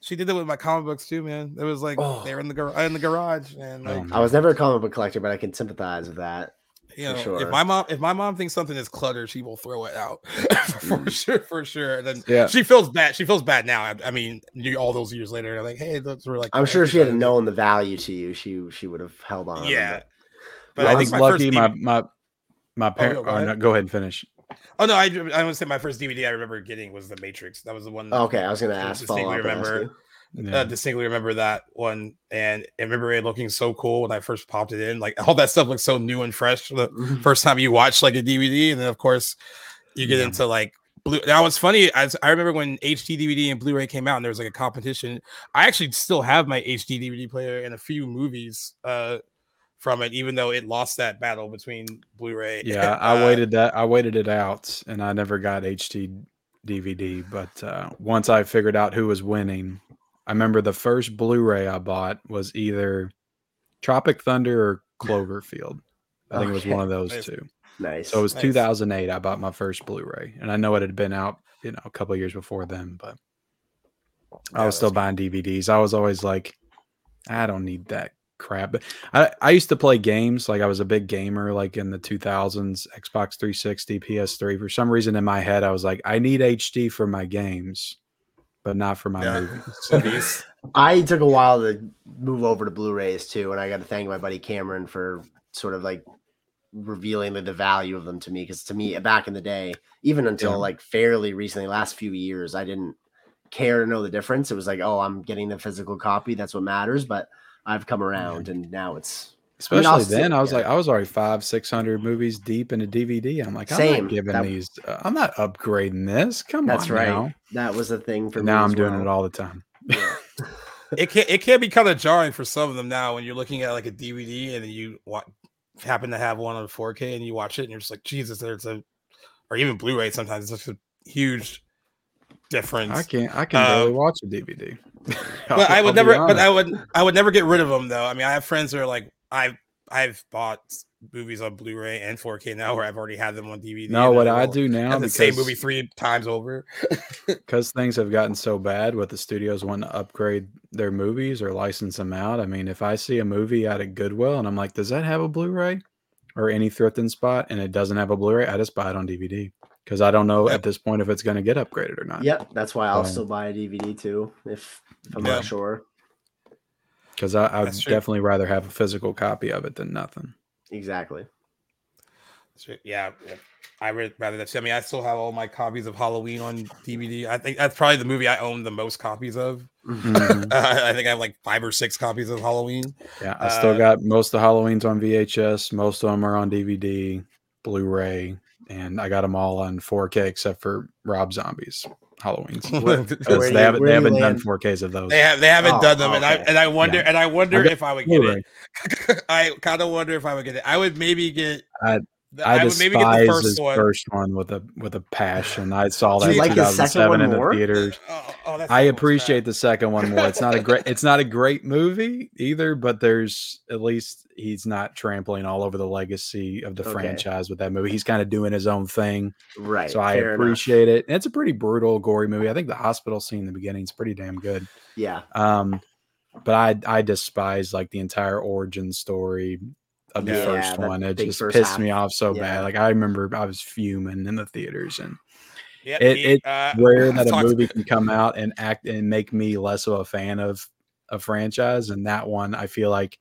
She did that with my comic books too man it was like Oh. they were in the gar- in the garage and oh, like Oh, I was never a comic book collector, but I can sympathize with that. you know sure. if my mom if my mom thinks something is cluttered she will throw it out for mm. sure for sure and then Yeah. she feels bad she feels bad now i, I mean you, all those years later like hey those were like I'm sure if she had exercises. known the value to you, she she would have held on. Yeah. but- But I think my first lucky my DVD my my oh, parent. go Oh, ahead. no, go ahead and finish. Oh no, I I would say my first DVD I remember getting was The Matrix. That was the one. Okay, I was gonna ask distinctly follow up. remember- Yeah. uh, distinctly remember that one, and I remember it looking so cool when I first popped it in. Like all that stuff looks so new and fresh the Mhm. first time you watch like a DVD, and then of course you get Yeah. into like blue. Now what's funny, as I remember when HD DVD and Blu-ray came out, and there was like a competition. I actually still have my HD DVD player and a few movies uh from it, even though it lost that battle between Blu-ray. Yeah, and, I uh, waited that I waited it out and I never got HD DVD, but uh, once I figured out who was winning, I remember the first Blu-ray I bought was either Tropic Thunder or Cloverfield. I think it was Okay. one of those Nice. two. nice. So it was Nice. 2008 I bought my first Blu-ray and I know it had been out, you know, a couple of years before then, but I Yeah, was still that's- buying DVDs. I was always like I don't need that crap. But I, I used to play games. Like I was a big gamer, like in the 2000s, Xbox 360, PS3. For some reason in my head, I was like, I need HD for my games, but not for my Yeah. movies. movies. I took a while to move over to Blu-rays too, and I got to thank my buddy Cameron for sort of like revealing the, the value of them to me. Because to me, back in the day, even until Yeah. like fairly recently, last few years, I didn't care to know the difference. It was like, oh, I'm getting the physical copy. That's what matters. But I've come around, and now it's Especially I'll then, still- I was yeah. like, I was already five, six hundred movies deep into DVD. I'm like, I'm Same. not giving That- these. Uh, I'm not upgrading this. Come that's on, right. Now, That was the thing for And me. now I'm doing it all the time. Yeah. it can it can be kind of jarring for some of them now when you're looking at like a DVD and then you wa- happen to have one on 4K and you watch it and you're just like Jesus, there's a or even Blu-ray sometimes it's such a huge difference. I can't. I can barely Um, watch a DVD. but I I'll would never. But. I would. I would never get rid of them though. I mean, I have friends who are like, I've I've bought movies on Blu-ray and 4K now, where I've already had them on DVD. No, what I do now the same movie three times over. because things have gotten so bad with the studios wanting to upgrade their movies or license them out. I mean, if I see a movie out at Goodwill and I'm like, does that have a Blu-ray or any thrifting spot, and it doesn't have a Blu-ray, I just buy it on DVD because I don't know Yep. at this point if it's going to get upgraded or not. Yep, that's why I'll Um, still buy a DVD too if, if I'm Yeah. not sure. Because I, I'd definitely rather have a physical copy of it than nothing. Exactly. So, yeah, yeah. I would rather that. I mean, I still have all my copies of Halloween on DVD. I think that's probably the movie I own the most copies of. Mhm. I think I have like five or six copies of Halloween. Yeah, I still Uh, got most of the Halloween's on VHS. Most of them are on DVD, Blu-ray, and I got them all on 4K except for Rob Zombies Halloween's. Because they haven't they haven't done 4Ks of those. They have they haven't Oh, done them, and I and I wonder Yeah. and I wonder got if I would get Blu-ray. it. I kind of wonder if I would get it. I would maybe get. I- the- I, would maybe get the first his one. first one with a with a passion. I saw that in like 2007 one in the more? theaters. Oh, oh, I appreciate bad. the second one more. It's not a great it's not a great movie either, but there's at least he's not trampling all over the legacy of the Okay. franchise with that movie. He's kind of doing his own thing. Right. so I fair enough. appreciate it. And it's a pretty brutal, gory movie. I think the hospital scene in the beginning is pretty damn good. Yeah. Um, but I I despise like the entire origin story of the Yeah, first that one. It just first pissed me off so Yeah. bad. Like I remember I was fuming in the theaters and Yeah, it- he- it's uh, rare that a movie can come out and act and make me less of a fan of a franchise. And that one, I feel like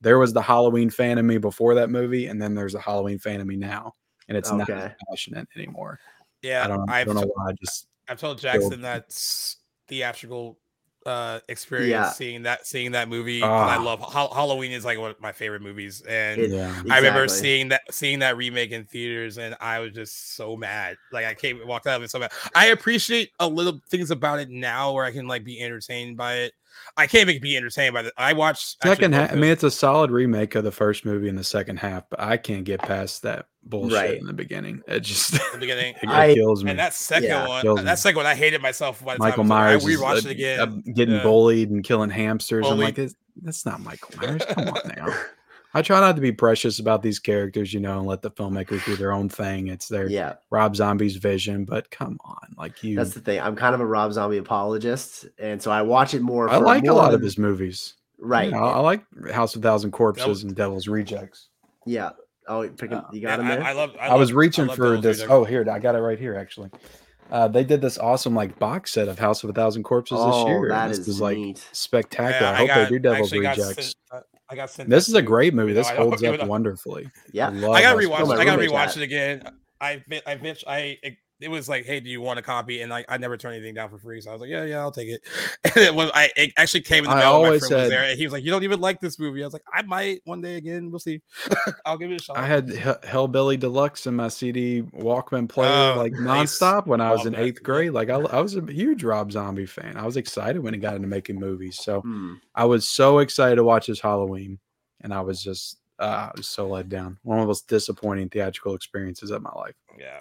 there was the Halloween fan in me before that movie, and then there's a Halloween fan in me now, and it's not passionate anymore. Yeah, I don't, I I've don't know t- why. I just I've told Jackson that's theatrical uh experience Yeah. seeing that seeing that movie. I Ah. love Hall- Halloween is like one of my favorite movies, and It- yeah. I remember seeing that seeing that remake in theaters, and I was just so mad. Like I came walked out of it so mad. I appreciate a little things about it now where I can like be entertained by it. I can't make be entertained by it. I watched Second half. I mean, it's a solid remake of the first movie in the second half, but I can't get past that bullshit Right. in the beginning. It just in the beginning. it I- kills me. And that second Yeah, one, kills that me. second one, I hated myself. By the Michael time Myers I is, rewatched uh, it again. uh, getting Yeah. bullied and killing hamsters. I'm like, "This- that's not Michael Myers. Come on now. I try not to be precious about these characters, you know, and let the filmmakers do their own thing. It's their Yeah. Rob Zombie's vision, but come on, like you. That's the thing. I'm kind of a Rob Zombie apologist, and so I watch it more. I for like a more lot of his movies. Right. Yeah, I, I like House of Thousand Corpses was- and Devil's Rejects. Yeah. Oh, picking, Uh, you got Yeah, him there. I, I love. I, I, was reaching love for this. Oh, here I got it right here. Actually, uh, they did this awesome like box set of House of a Thousand Corpses oh, this year. and that this is is like neat. spectacular. Yeah, I hope got- they do Devil's actually got Rejects. uh, I got sent. This is a great movie. This though holds up wonderfully. Yeah. love I gotta House of rewatch. Still I gotta rewatch it again. I ve- I bitch. I it was like, hey, do you want a copy? And like, I never turn anything down for free, so I was like, yeah, yeah, I'll take it. And it was, I it actually came in the I mail. My friend was there, and he was like, you don't even like this movie. I was like, I might one day again. We'll see. I'll give it a shot. I had Hell- Hellbilly Deluxe in my CD Walkman player Oh, like nice. nonstop when I was Love in that, eighth grade. Like I, I was a huge Rob Zombie fan. I was excited when he got into making movies. So Hmm. I was so excited to watch his Halloween, and I was just uh, I was so let down. One of the most disappointing theatrical experiences of my life. Yeah.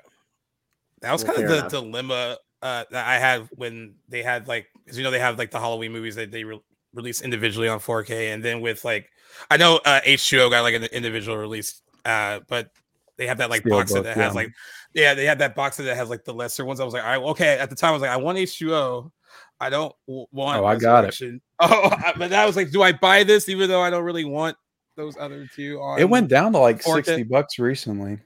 That was Well, kind of the enough. dilemma uh, that I had when they had like, because you know they have like the Halloween movies that they re- release individually on 4K, and then with like, I know uh, H2O got like an individual release, uh, but they have that like box set Steelbook, that has yeah. like, yeah, they had that box set that has like the lesser ones. I was like, I okay. At the time, I was like, I want H2O. I don't w- want. Oh, I got it. Oh, but I was like, do I buy this even though I don't really want those other two? On It went down to like 4K. sixty bucks recently.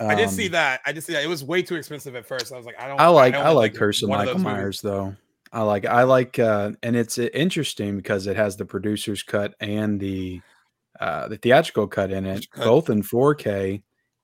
I did see Um, that. I did see that. It was way too expensive at first. I was like, I don't. I like I want, like Curse of Michael those movies. Myers though. I like I like uh and it's interesting because it has the producer's cut and the uh the theatrical cut in it, Cut. both in 4K.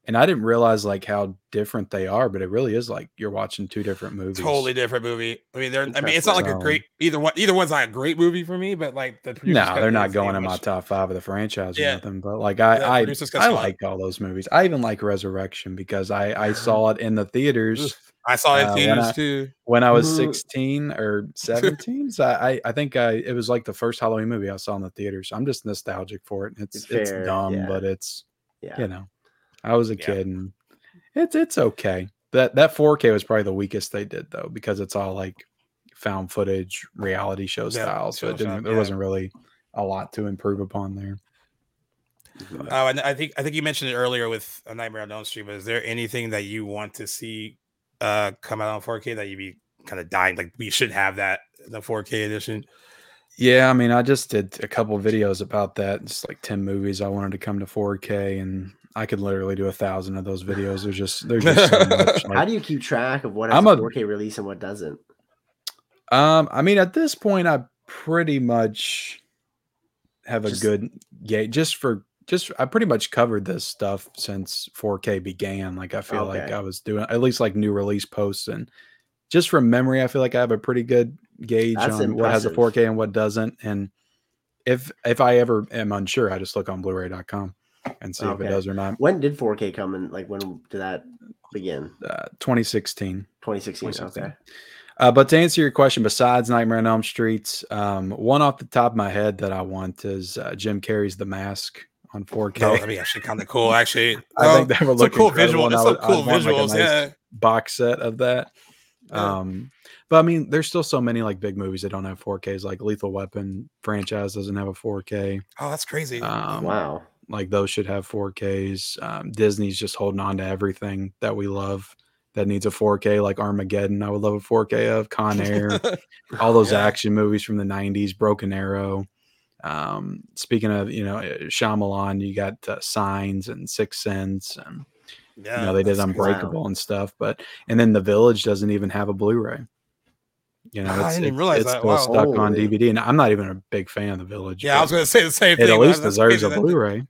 And I didn't realize like how different they are, but it really is like you're watching two different movies. Totally different movie. I mean, they're. I mean, it's not like a great either one. Either one's not a great movie for me, but like the No, they're not going in my top five of the franchise or Yeah. nothing. But like I, I, I like all those movies. I even like Resurrection because I, I saw it in the theaters I saw it in Uh, when theaters I- too. when I was. 16 or 17. so I, I think I it was like the first Halloween movie I saw in the theaters. I'm just nostalgic for it. It's it's dumb, yeah. but it's Yeah. you know, I was a Yeah. kid and it's it's okay. That that 4K was probably the weakest they did though, because it's all like found footage, reality show Yeah, style. So it didn't there yeah. wasn't really a lot to improve upon there. Oh, and I think I think you mentioned it earlier with A Nightmare on Elm Street. But is there anything that you want to see uh come out on 4K that you'd be kind of dying? Like we should have that in the 4K edition. Yeah, I mean, I just did a couple videos about that. It's like ten movies I wanted to come to 4K, and I could literally do a thousand of those videos. There's just there's just so much. How do you keep track of what has I'm a a- 4K release and what doesn't? um, I mean, at this point, I pretty much have a Just- good gauge just for just I pretty much covered this stuff since 4K began. Like I feel like I was doing at least like new release posts and just from memory, I feel like I have a pretty good gauge That's on what has a 4K and what doesn't. And if if I ever am unsure, I just look on Blu-ray.com and see if it does or not. When did 4K come and like when did that begin? Uh, 2016. 2016. 2016. Okay. Uh, but to answer your question, besides Nightmare on Elm Street, um, one off the top of my head that I want is uh, Jim Carrey's The Mask on 4K. No, that'd be actually kind of cool. Actually, I Well, think that would it's a look cool incredible, visual. and It's I some would- I'd cool want, like, a visuals. nice yeah. box set of that. Yeah. Um, but I mean, there's still so many like big movies that don't have 4Ks. Like Lethal Weapon franchise doesn't have a 4K. Oh, that's crazy. Um, Wow. Like those should have 4Ks. Um, Disney's just holding on to everything that we love that needs a 4K, like Armageddon. I would love a 4K of Con Air, all those Yeah. action movies from the 90s, Broken Arrow. Um, speaking of, you know, uh, Shyamalan, you got uh, Signs and Six Sense, and yeah, you know they did. Unbreakable and stuff. But and then The Village doesn't even have a Blu-ray. You know, I it's, didn't it's- realize it's that. still Wow. stuck on. DVD, and I'm not even a big fan of The Village. Yeah, I was going to say the same thing. it at least deserves a Blu-ray.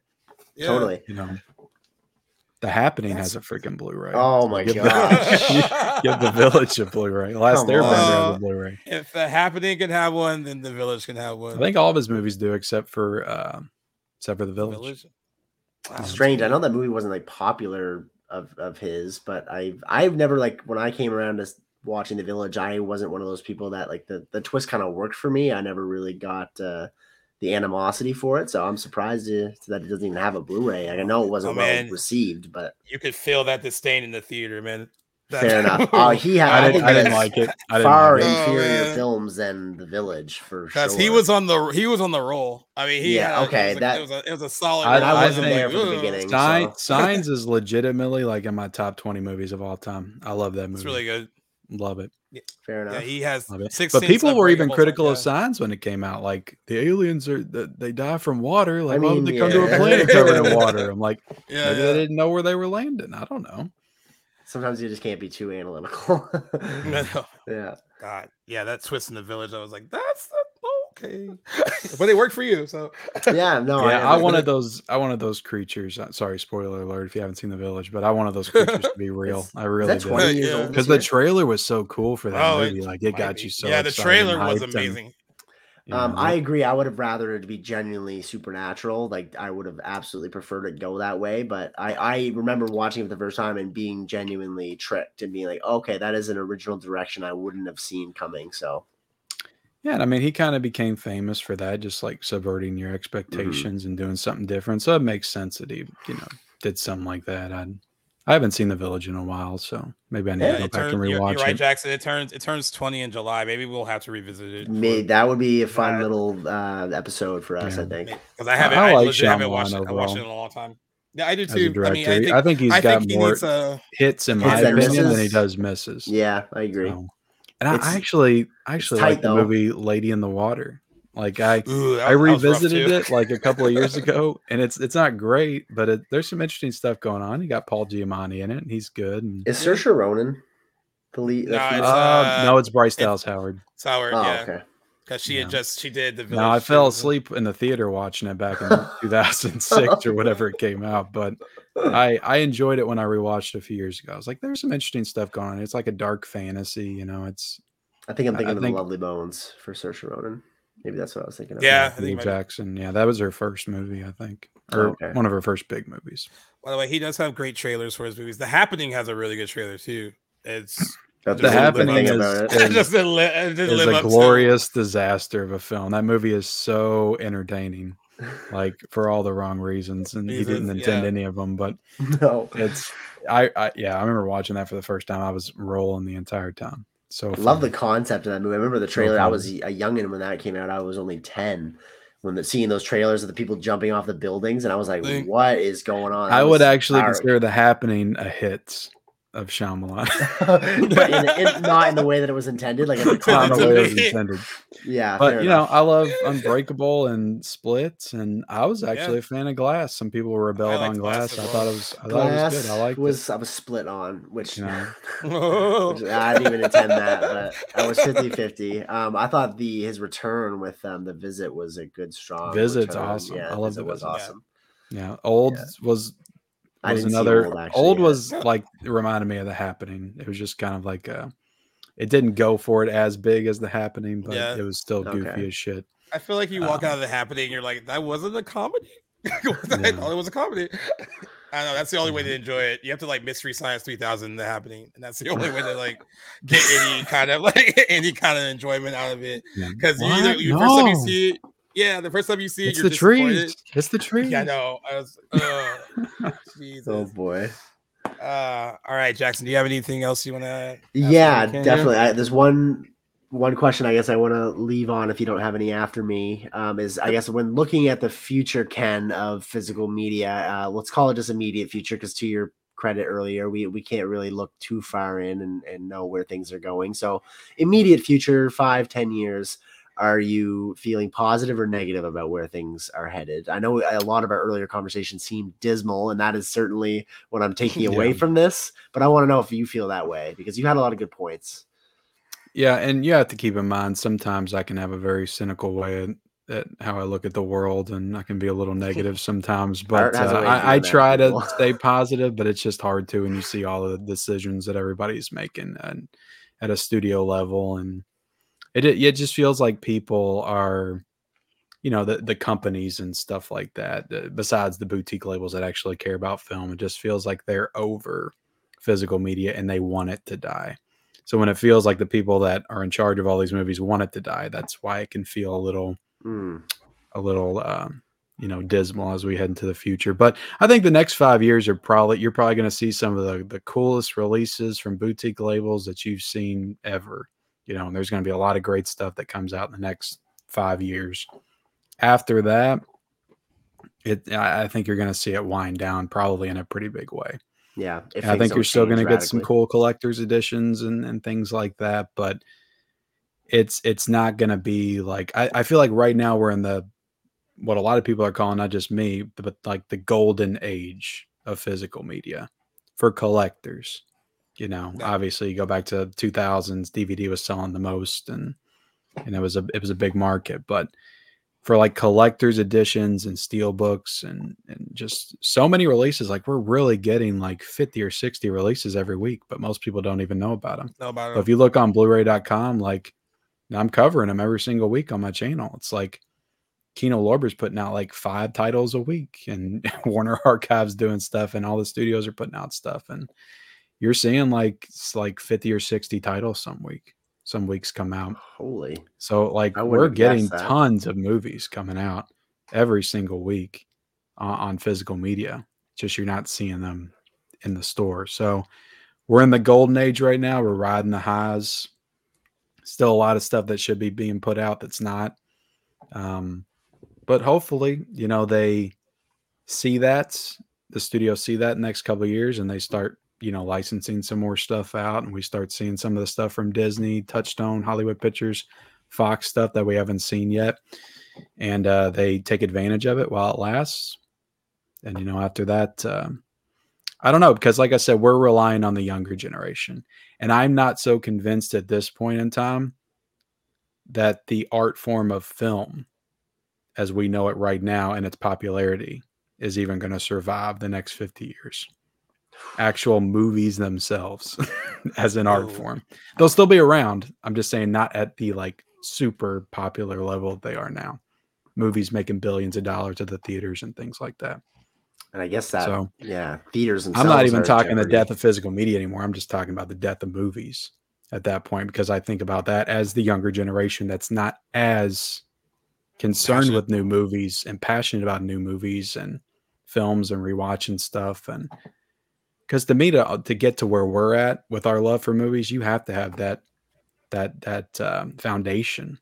Yeah. Totally. You know, The Happening That's- has a freaking Blu-ray. Oh my give the- give the Village a Blu-ray. Last Come Airbender has a Blu-ray. If the happening can have one, then the village can have one. I think all of his movies do, except for uh, except for The Village. Village. Wow, Strange. I know that movie wasn't like popular of of his, but I've I've never like when I came around to watching The Village, I wasn't one of those people that like the the twist kind of worked for me. I never really got uh the animosity for it, so I'm surprised uh, that it doesn't even have a Blu-ray. Like, I know it wasn't Oh, well received, but You could feel that disdain in the theater, man. That- fair enough. Oh, he had. I I, didn't, think I didn't like it. I didn't far like it. Oh, inferior man. films than The Village for sure. Because he was on the he was on the roll. I mean, he Yeah, had, okay, It was, a, that- it was a it was a solid. I- I wasn't wasn't there for the beginning. Sign, so- Signs is legitimately like in my top 20 movies of all time. I love that movie. It's really good. Love it. Fair enough. Yeah, he has six. but people were even critical yeah. of Signs when it came out. Like the aliens are th- they die from water. Like why would mean, they come to a planet covered in water? I'm like, Yeah, maybe yeah. they didn't know where they were landing. I don't know. Sometimes you just can't be too analytical. No, yeah. God, yeah, that twist in the village. I was like, that's okay, but they work for you. So yeah, no, yeah, I, I wanted those. I wanted those creatures. Uh, sorry, spoiler alert if you haven't seen the village, but I wanted those creatures to be real. I really did because the trailer was so cool for that oh, movie. Like it got be. you so. Yeah, the trailer was amazing. Um, I agree. I would have rather it be genuinely supernatural. Like I would have absolutely preferred it go that way. But I, I remember watching it for the first time and being genuinely tricked and being like, okay, that is an original direction I wouldn't have seen coming. So yeah, and I mean he kind of became famous for that, just like subverting your mm-hmm. expectations mm-hmm. and doing something different. So it makes sense that he, you know, did something like that. I I haven't seen the village in a while, so maybe I need yeah, to go back turns, and rewatch you're, you're right, it. Jackson. It turns it turns twenty in July. Maybe we'll have to revisit it. Maybe that would be a fun that. little uh, episode for us. Yeah. I think because I haven't. I, I, like haven't watched, it, I watched it in a long time. Yeah, I do too. I mean, I think, I think he's I got think he more needs, uh, hits in my opinion than he does misses. Yeah, I agree. So, and I actually, I actually like the movie Lady in the Water. Like I, Ooh, that, I revisited it like a couple of years ago, and it's it's not great, but it, there's some interesting stuff going on. You got Paul Giamatti in it, and he's good. And, Is Saoirse Ronan the lead? No, it's, uh, no, it's Bryce Dallas Howard. It's Howard, oh, yeah. Okay. Because she had just she did the. No, I fell asleep in the theater watching it back in 2006 or whatever it came out, but I I enjoyed it when I rewatched it a few years ago. I was like, there's some interesting stuff going on. It's like a dark fantasy, you know. It's. I think I'm thinking I, of think, the Lovely Bones for Saoirse Ronan. Maybe that's what I was thinking. Of. Yeah, I think Jackson. Yeah, that was her first movie, I think, or oh, okay. one of her first big movies. By the way, he does have great trailers for his movies. The Happening has a really good trailer too. It's the happening is, is, just li- just is a glorious disaster of a film. That movie is so entertaining, like for all the wrong reasons, and he didn't intend yeah. any of them. But no, it's I, I yeah, I remember watching that for the first time. I was rolling the entire time. So I love the concept of that movie. I remember the trailer. So I was a youngin when that came out. I was only ten when the, seeing those trailers of the people jumping off the buildings, and I was like, "What is going on?" I would actually consider the happening a hit of Shyamalan, but in, in, not in the way that it was intended. Like in the, not the way it was intended. Yeah, but you enough. know, I love Unbreakable and Splits, and I was actually yeah. a fan of Glass. Some people rebelled on Glass. Glass I thought it was. I thought it was good. I like. Was it. I was split on which, you know, which I didn't even intend that, but I was 50-50. Um, I thought the his return with um the visit was a good strong. Visit's return. awesome. Yeah, I love it. Was awesome. Yeah, old yeah. was was another old, actually, old was like it reminded me of the happening. It was just kind of like uh it didn't go for it as big as the happening, but yeah. it was still goofy okay. as shit. I feel like you walk um, out of the happening, you're like, that wasn't a comedy. I thought it was a comedy. I know that's the only way to enjoy it. You have to like Mystery Science 3000 the happening, and that's the only way to like get any kind of like any kind of enjoyment out of it. Because you either you no. first time you see it, yeah, the first time you see it, it's the trees. It's the trees. Yeah, I know. I was, uh, oh boy. Uh, all right, Jackson. Do you have anything else you want to? Yeah, definitely. I, there's one one question I guess I want to leave on if you don't have any after me um, is I guess when looking at the future Ken of physical media, uh, let's call it just immediate future because to your credit earlier, we we can't really look too far in and, and know where things are going. So immediate future, five ten years are you feeling positive or negative about where things are headed? I know a lot of our earlier conversations seemed dismal, and that is certainly what I'm taking away yeah. from this. But I want to know if you feel that way because you had a lot of good points. Yeah, and you have to keep in mind sometimes I can have a very cynical way at, at how I look at the world, and I can be a little negative sometimes. But uh, I, I try to stay positive, but it's just hard to when you see all of the decisions that everybody's making and at a studio level and it it just feels like people are you know the the companies and stuff like that besides the boutique labels that actually care about film it just feels like they're over physical media and they want it to die. So when it feels like the people that are in charge of all these movies want it to die that's why it can feel a little mm. a little um, you know dismal as we head into the future. But i think the next five years are probably you're probably going to see some of the the coolest releases from boutique labels that you've seen ever you know, and there's going to be a lot of great stuff that comes out in the next five years. After that, it I think you're going to see it wind down probably in a pretty big way. Yeah, I think you're still going to get some cool collectors editions and, and things like that, but it's it's not going to be like I, I feel like right now we're in the what a lot of people are calling not just me, but like the golden age of physical media for collectors you know, obviously you go back to 2000s, DVD was selling the most, and and it was a it was a big market. But for like collectors editions and steel books and and just so many releases, like we're really getting like 50 or 60 releases every week, but most people don't even know about them. Know about But if you look on Blu-ray.com, like I'm covering them every single week on my channel. It's like Kino Lorber's putting out like five titles a week, and Warner Archives doing stuff, and all the studios are putting out stuff, and you're seeing like it's like 50 or 60 titles some week. Some weeks come out. Holy. So like we're getting tons of movies coming out every single week on, on physical media. Just you're not seeing them in the store. So we're in the golden age right now. We're riding the highs. Still a lot of stuff that should be being put out that's not. Um, but hopefully, you know, they see that the studio see that next couple of years and they start you know licensing some more stuff out and we start seeing some of the stuff from disney touchstone hollywood pictures fox stuff that we haven't seen yet and uh, they take advantage of it while it lasts. And you know after that um, i don't know because like i said we're relying on the younger generation and i'm not so convinced at this point in time that the art form of film as we know it right now and its popularity is even going to survive the next 50 years actual movies themselves as an art Oh. form they'll still be around i'm just saying not at the like super popular level they are now movies making billions of dollars at the theaters and things like that And I guess that, So, yeah, theaters. And stuff I'm not even talking the death of physical media anymore i'm just talking about the death of movies at that point because i think about that as the younger generation that's not as concerned Passionate. with new movies and passionate about new movies and films and rewatching stuff and because to me to to get to where we're at with our love for movies you have to have that that that um, foundation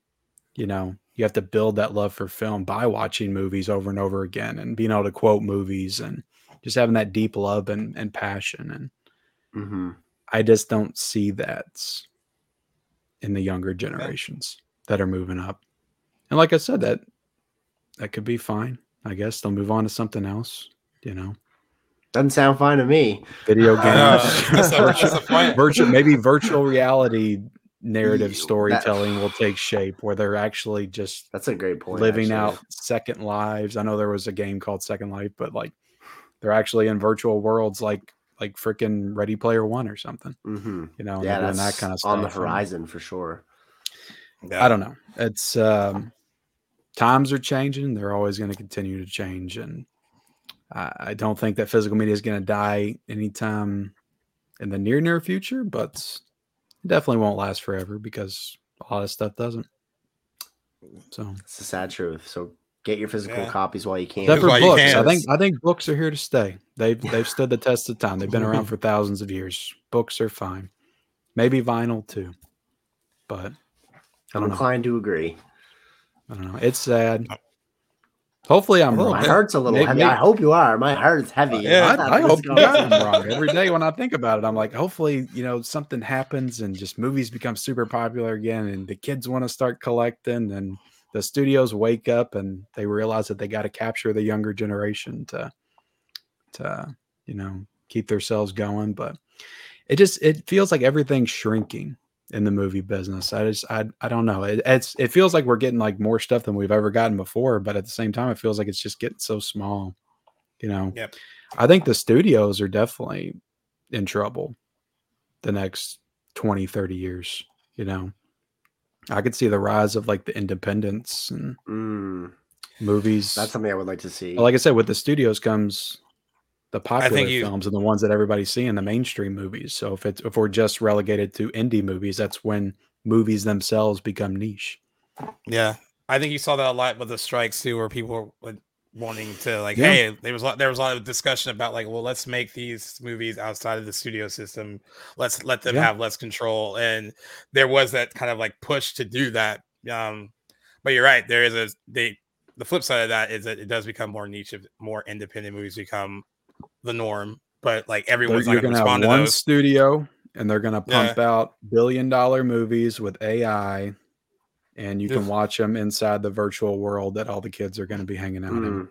you know? You have to build that love for film by watching movies over and over again and being able to quote movies and just having that deep love and, and passion and Mhm. i just don't see that in the younger generations that are moving up. And like i said that that could be fine i guess. They'll move on to something else you know Doesn't sound fine to me. video games That's the- that's the point. virtual maybe virtual reality narrative Ye- that- storytelling will take shape where they're actually just That's a great point. living actually. out second lives i know there was a game called second life but like they're actually in virtual worlds like like freaking ready player one or something Mhm. you know and Yeah, that's that kind of stuff on the horizon for sure. i don't know it's um times are changing they're always going to continue to change and I, I don't think that physical media is going to die anytime in the near near future but it definitely won't last forever because a lot of stuff doesn't. So. It's the sad truth. So get your physical Yeah. copies while you can. except for why you books. i think i think books are here to stay. They've they've stood the test of time. They've been around for thousands of years. Books are fine. Maybe vinyl too but i I'm know. inclined to agree. i don't know. It's sad oh. Hopefully i'm oh, A little wrong My heart's a little Maybe- heavy. I hope you are. My heart's heavy. Yeah, I, I this hope God I'm wrong. Every day when I think about it, I'm like, hopefully, you know, something happens and just movies become super popular again, and the kids want to start collecting, and the studios wake up and they realize that they got to capture the younger generation to, to, you know, keep themselves going. But it just it feels like everything's shrinking in the movie business. I just I I don't know. It, it's it feels like we're getting like more stuff than we've ever gotten before, but at the same time, it feels like it's just getting so small. You know. Yep. I think the studios are definitely in trouble the next 20, 30 years. You know, I could see the rise of like the independents and Mm, movies. that's something I would like to see. Like I said, with the studios comes the popular you- films and the ones that everybody's seeing, the mainstream movies. So if it's if we're just relegated to indie movies, that's when movies themselves become niche. Yeah, I think you saw that a lot with the strikes too, where people were wanting to like, Yeah. hey, there was a lot, there was a lot of discussion about like, well, let's make these movies outside of the studio system. Let's let them Yeah. have less control, and there was that kind of like push to do that. Um, but you're right, there is a they. The flip side of that is that it does become more niche, if more independent movies become the norm. But like everyone's You're going gonna have respond to one studio and they're gonna Yeah. pump out billion dollar movies with AI and you can watch them inside the virtual world that all the kids are going to be hanging out in. Mm,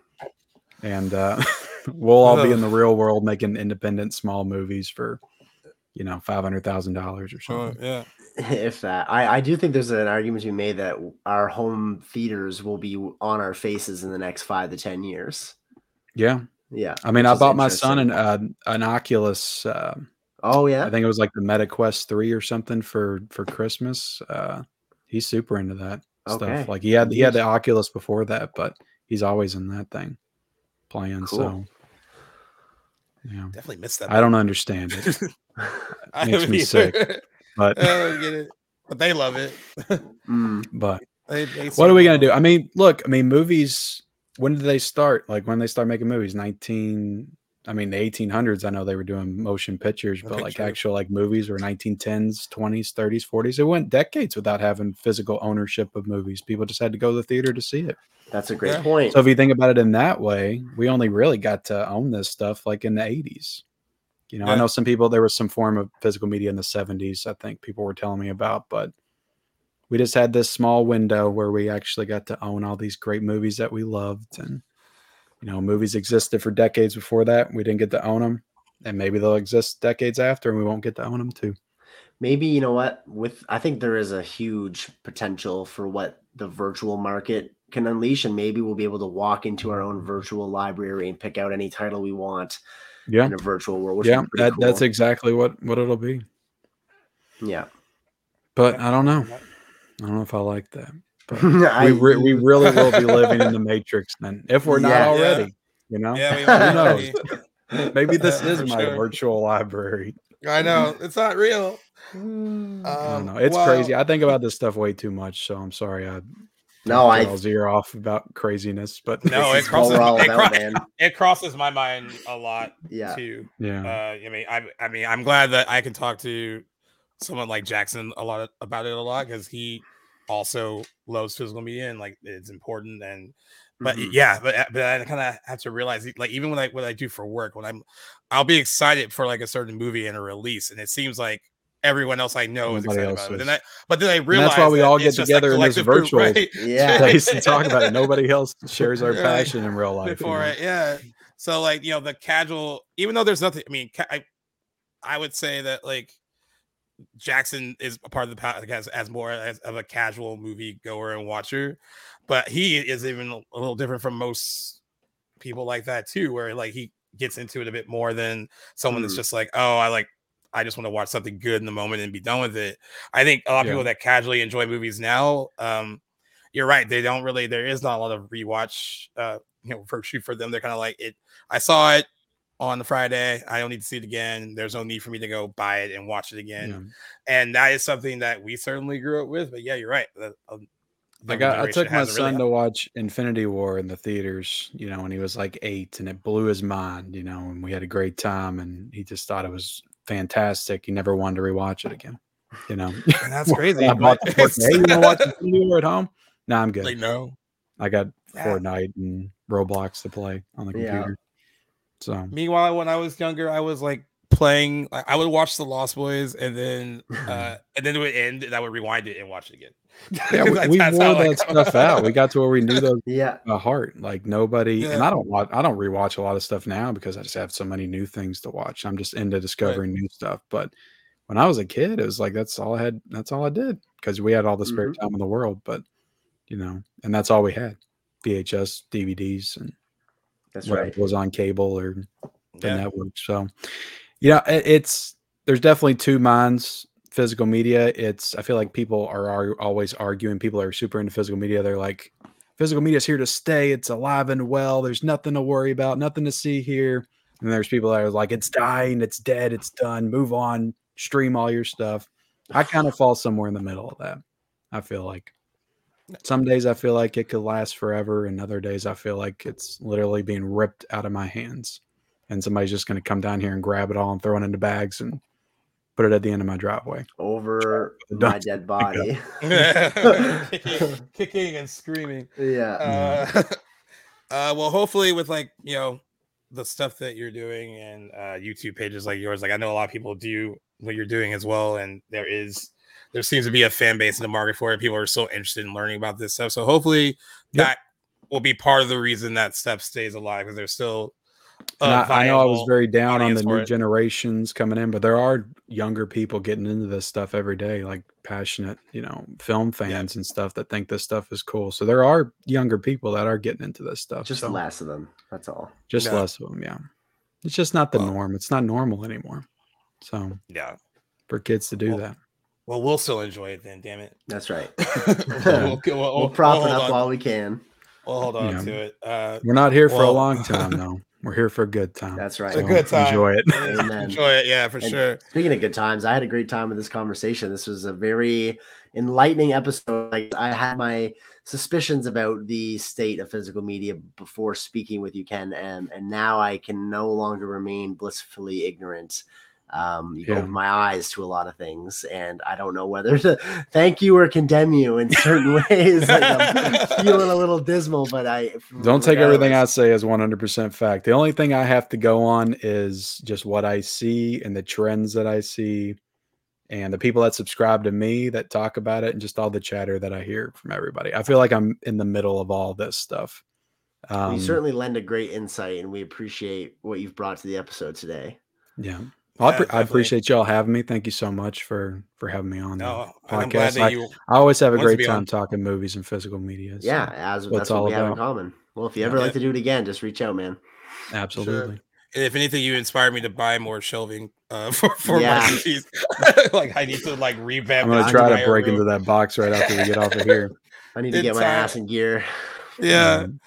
and uh, we'll all be in the real world making independent small movies for you know, five hundred thousand dollars or Oh, something. yeah. if that I, I do think there's an argument to be made that our home theaters will be on our faces in the next five to ten years Yeah, yeah I mean, I bought my son an uh, an Oculus. Uh, oh yeah I think it was like the Meta Quest three or something for for Christmas. Uh, he's super into that Okay. stuff. Like he had he had the Oculus before that, but he's always in that thing playing. Cool. So yeah, Definitely missed that. I don't understand it, I makes don't me sick. but I don't get it. But they love it. Mm. but They- they what are we gonna do? I mean, look, I mean, movies. When did they start? Like when they start making movies? Nineteen. I mean, the eighteen hundreds. I know they were doing motion pictures, but like picture. actual like movies were nineteen tens, twenties, thirties, forties. It went decades without having physical ownership of movies. People just had to go to the theater to see it. that's a great Yeah. point So if you think about it in that way, we only really got to own this stuff like in the eighties. You know, I know some people there was some form of physical media in the seventies. I think people were telling me about, but we just had this small window where we actually got to own all these great movies that we loved and you know movies existed for decades before that. We didn't get to own them and maybe they'll exist decades after and we won't get to own them too. Maybe you know what with i think there is a huge potential for what the virtual market can unleash and maybe we'll be able to walk into our own virtual library and pick out any title we want yeah. in a virtual world which yeah is pretty that, that's exactly what what it'll be. Yeah. But i don't know i don't know if i like that but I- we, re- we really will be living in the matrix then if we're not Yeah. already you know Yeah, we who knows maybe this Yeah, is my sure. virtual library I know it's not real. Mm. i Um, don't know it's well, crazy i think about this stuff way too much so i'm sorry i no i Charles ear off about craziness but No, this it is what crosses, we're it, about, cro- man. it crosses my mind a lot yeah too. yeah Uh, I mean, I, I mean, I'm glad that I can talk to someone like Jackson a lot about it a lot because he also loves physical media and like it's important and but Mhm. yeah but but i kind of have to realize like even when i what i do for work when i'm i'll be excited for like a certain movie and a release and it seems like everyone else i know is excited about it and I, but then i realize that's why we that all get it's just a together in this collective group, virtual right? yeah place and talk about it nobody else shares our passion in real life you know? it yeah so like you know the casual even though there's nothing i mean ca- i i would say that like jackson is a part of the podcast as more as of a casual movie goer and watcher but he is even a little different from most people like that too where like he gets into it a bit more than someone that's Mm. just like oh i like i just want to watch something good in the moment and be done with it i think a lot of Yeah. people that casually enjoy movies now um you're right they don't really there is not a lot of rewatch uh you know virtue for them they're kind of like it i saw it on the friday i don't need to see it again there's no need for me to go buy it and watch it again Yeah. and that is something that we certainly grew up with but yeah you're right the, um, I the got I generation took my hasn't really son to watch Infinity War in the theaters, you know, when he was like eight, and it blew his mind, you know, and we had a great time, and he just thought it was fantastic. He never wanted to rewatch it again, you know. And that's crazy. I bought the but it's 4K. Hey, you want watch Infinity War at home? No, I'm good. like, no. I got Yeah. Fortnite and Roblox to play on the Yeah. Computer. So Meanwhile, when I was younger, I was like playing. I I would watch The Lost Boys, and then uh and then it would end, and I would rewind it and watch it again. yeah, we, we wore that like, stuff out. We got to where we knew those yeah by heart. Like nobody, and I don't watch. I don't rewatch a lot of stuff now because I just have so many new things to watch. I'm just into discovering new stuff. But when I was a kid, it was like that's all I had. That's all I did because we had all the spare time in the world. But you know, and that's all we had: VHS, DVDs, and that's right was on cable or the Yeah. network. So, you know, it, it's there's definitely two minds. Physical media, it's I feel like people are, are always arguing. People are super into physical media. They're like, physical media is here to stay. It's alive and well. There's nothing to worry about, nothing to see here. And there's people that are like, it's dying, it's dead, it's done. Move on, stream all your stuff. I kind of fall somewhere in the middle of that. I feel like some days I feel like it could last forever, and other days I feel like it's literally being ripped out of my hands, and somebody's just going to come down here and grab it all and throw it into bags and put it at the end of my driveway. over Don't my dead body kicking, kicking and screaming. yeah Uh, uh, well, hopefully, with like you know the stuff that you're doing and uh, YouTube pages like yours, like I know a lot of people do what you're doing as well, and there is there seems to be a fan base in the market for it. People are so interested in learning about this stuff, so hopefully Yep. that will be part of the reason that stuff stays alive because there's still uh, I, I, know I was very down on the new it. generations coming in, but there are younger people getting into this stuff every day, like passionate, you know, film fans yeah. and stuff that think this stuff is cool. So there are younger people that are getting into this stuff. Just so. less of them. That's all. Just less of them. Yeah. It's just not the well, norm. It's not normal anymore. So yeah, for kids to do well, that. Well, we'll still enjoy it then. Damn it. That's right. we'll, we'll, we'll, prop it up on. while we can. We'll hold on yeah. to it. Uh, We're not here for a long time, though. We're here for a good time. That's right. It's a good time. Enjoy it. Enjoy it. Yeah, for and sure. Speaking of good times, I had a great time with this conversation. This was a very enlightening episode. Like I had my suspicions about the state of physical media before speaking with you, Ken, and and now I can no longer remain blissfully ignorant um, you yeah. open my eyes to a lot of things, and I don't know whether to thank you or condemn you in certain ways. like I'm feeling a little dismal, but I don't take everything I say as 100% fact. The only thing I have to go on is just what I see and the trends that I see, and the people that subscribe to me that talk about it, and just all the chatter that I hear from everybody. I feel like I'm in the middle of all this stuff. Um, you certainly lend a great insight, and we appreciate what you've brought to the episode today. Yeah. Well, yeah, I, I, appreciate y'all having me. Thank you so much for for having me on no, the podcast. I, I, always have a great time on. talking movies and physical media. So yeah, as that's what we about. have in common. Well, if you ever yeah. like to do it again, just reach out, man. Absolutely. Sure. If anything, you inspired me to buy more shelving uh, for for yeah. my movies. like I need to like revamp. I'm gonna try to break room. into that box right after we get off of here. I need to get my ass in gear. Yeah. Um,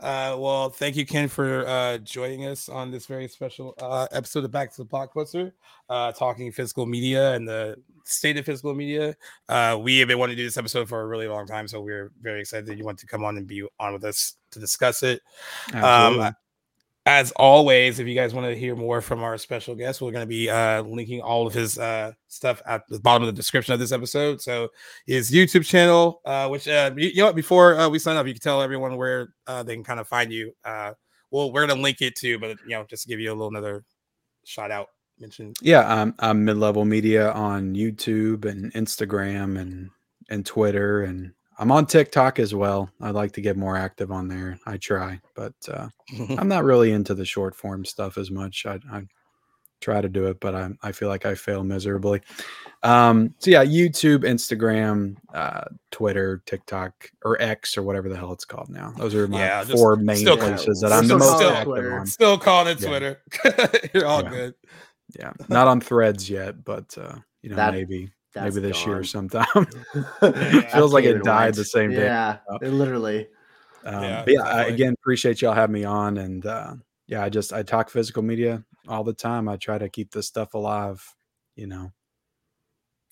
uh, well, thank you, Ken, for uh, joining us on this very special uh, episode of Back to the Blockbuster, uh, talking physical media and the state of physical media. Uh, we have been wanting to do this episode for a really long time, so we're very excited that you want to come on and be on with us to discuss it. Um, as always, if you guys want to hear more from our special guest, we're going to be uh, linking all of his uh, stuff at the bottom of the description of this episode. So his YouTube channel, uh, which uh, you, you, know, before uh, we sign up, you can tell everyone where uh, they can kind of find you. well, we're going to link it too, but you know, just to give you a little another shout out mention. Yeah, I'm, I'm mid level media on YouTube and Instagram and and Twitter and I'm on TikTok as well. I'd like to get more active on there. I try, but uh, I'm not really into the short form stuff as much. I, I try to do it, but I, I feel like I fail miserably. Um, so yeah, YouTube, Instagram, uh, Twitter, TikTok, or X, or whatever the hell it's called now. Those are my yeah, four main still, places that I'm the most still, active on. Still calling it yeah. Twitter. You're all yeah. good. Yeah, not on Threads yet, but uh, you know that, maybe that's maybe this gone. year sometime. yeah, Feels like it died the same day. Yeah, literally. Um, yeah, yeah I, again, appreciate y'all having me on, and uh, yeah, I just I talk physical media all the time. I try to keep this stuff alive, you know.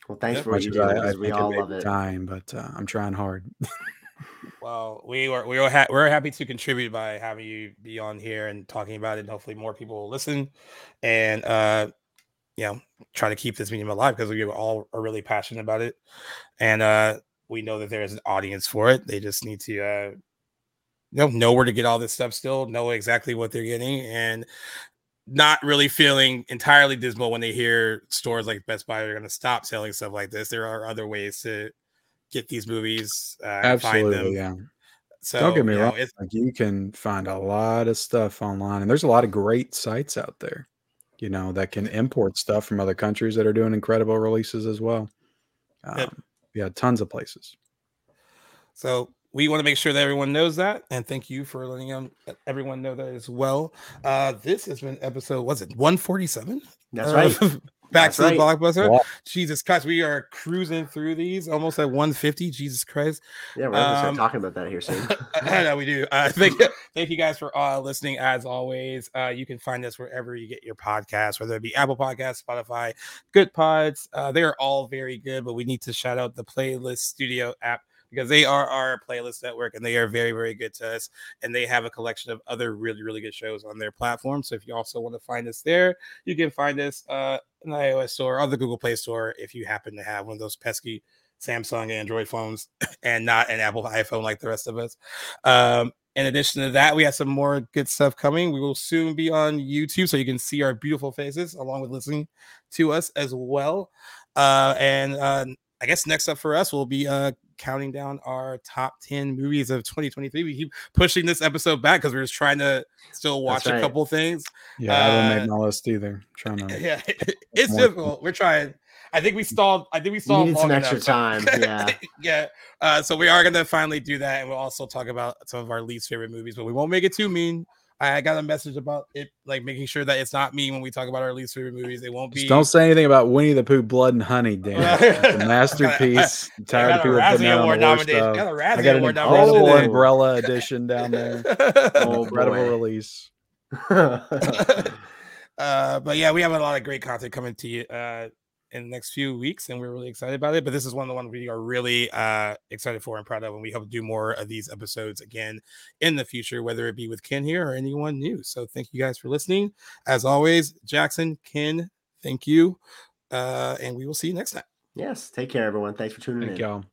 Well, thanks for what you do. I, I we all love it. Time, but uh, I'm trying hard. well, we are we are ha- we're happy to contribute by having you be on here and talking about it. And hopefully, more people will listen. And uh, you know try to keep this medium alive because we all are really passionate about it and uh we know that there is an audience for it they just need to uh you know know where to get all this stuff still know exactly what they're getting and not really feeling entirely dismal when they hear stores like Best Buy are going to stop selling stuff like this. There are other ways to get these movies. Uh, Absolutely, yeah. So don't get me wrong. Know, like you can find a lot of stuff online, and there's a lot of great sites out there you know, that can import stuff from other countries that are doing incredible releases as well. Um, yep. Yeah, tons of places. So we want to make sure that everyone knows that, and thank you for letting everyone know that as well. Uh, this has been episode, was it 147? That's uh, right. back That's to right. the blockbuster. Yeah. Jesus Christ, we are cruising through these almost at 150. Jesus Christ. Yeah, we're gonna start um, talking about that here soon. I know we do. Uh, thank thank you guys for uh, listening. As always, uh, you can find us wherever you get your podcasts, whether it be Apple Podcasts, Spotify, Goodpods. Uh, they are all very good, but we need to shout out the Playlist Studio app because they are our playlist network and they are very, very good to us. And they have a collection of other really, really good shows on their platform. So if you also want to find us there, you can find us uh, in the iOS store or the Google Play Store if you happen to have one of those pesky Samsung Android phones and not an Apple iPhone like the rest of us. Um, in addition to that, we have some more good stuff coming. We will soon be on YouTube so you can see our beautiful faces along with listening to us as well. Uh, and uh, I guess next up for us will be uh counting down our top 10 movies of 2023. We keep pushing this episode back because we're just trying to still watch right. a couple things. Yeah, I didn't Uh, make my list either. trying to. Yeah, it's More- difficult. We're trying. I think we stalled. I think we stalled needed some long extra enough. time. Yeah. yeah. Uh, so we are gonna finally do that, and we'll also talk about some of our least favorite movies, but we won't make it too mean. I got a message about it, like making sure that it's not me when we talk about our least favorite movies. It won't be. Just don't say anything about Winnie the Pooh, Blood and Honey, damn it. Masterpiece. I'm tired of a people putting Razzie that on Award the worst nomination. stuff. Got a I Razzie got an Award incredible. Umbrella edition down there. Oh, incredible boy. release. uh, but yeah, we have a lot of great content coming to you uh, in the next few weeks, and we're really excited about it. But this is one of the ones we are really uh, excited for and proud of, and we hope to do more of these episodes again in the future, whether it be with Ken here or anyone new. So thank you guys for listening. As always, Jackson, Ken, thank you, uh, and we will see you next time. yes. Take care, everyone. Thanks for tuning Thank in. y'all.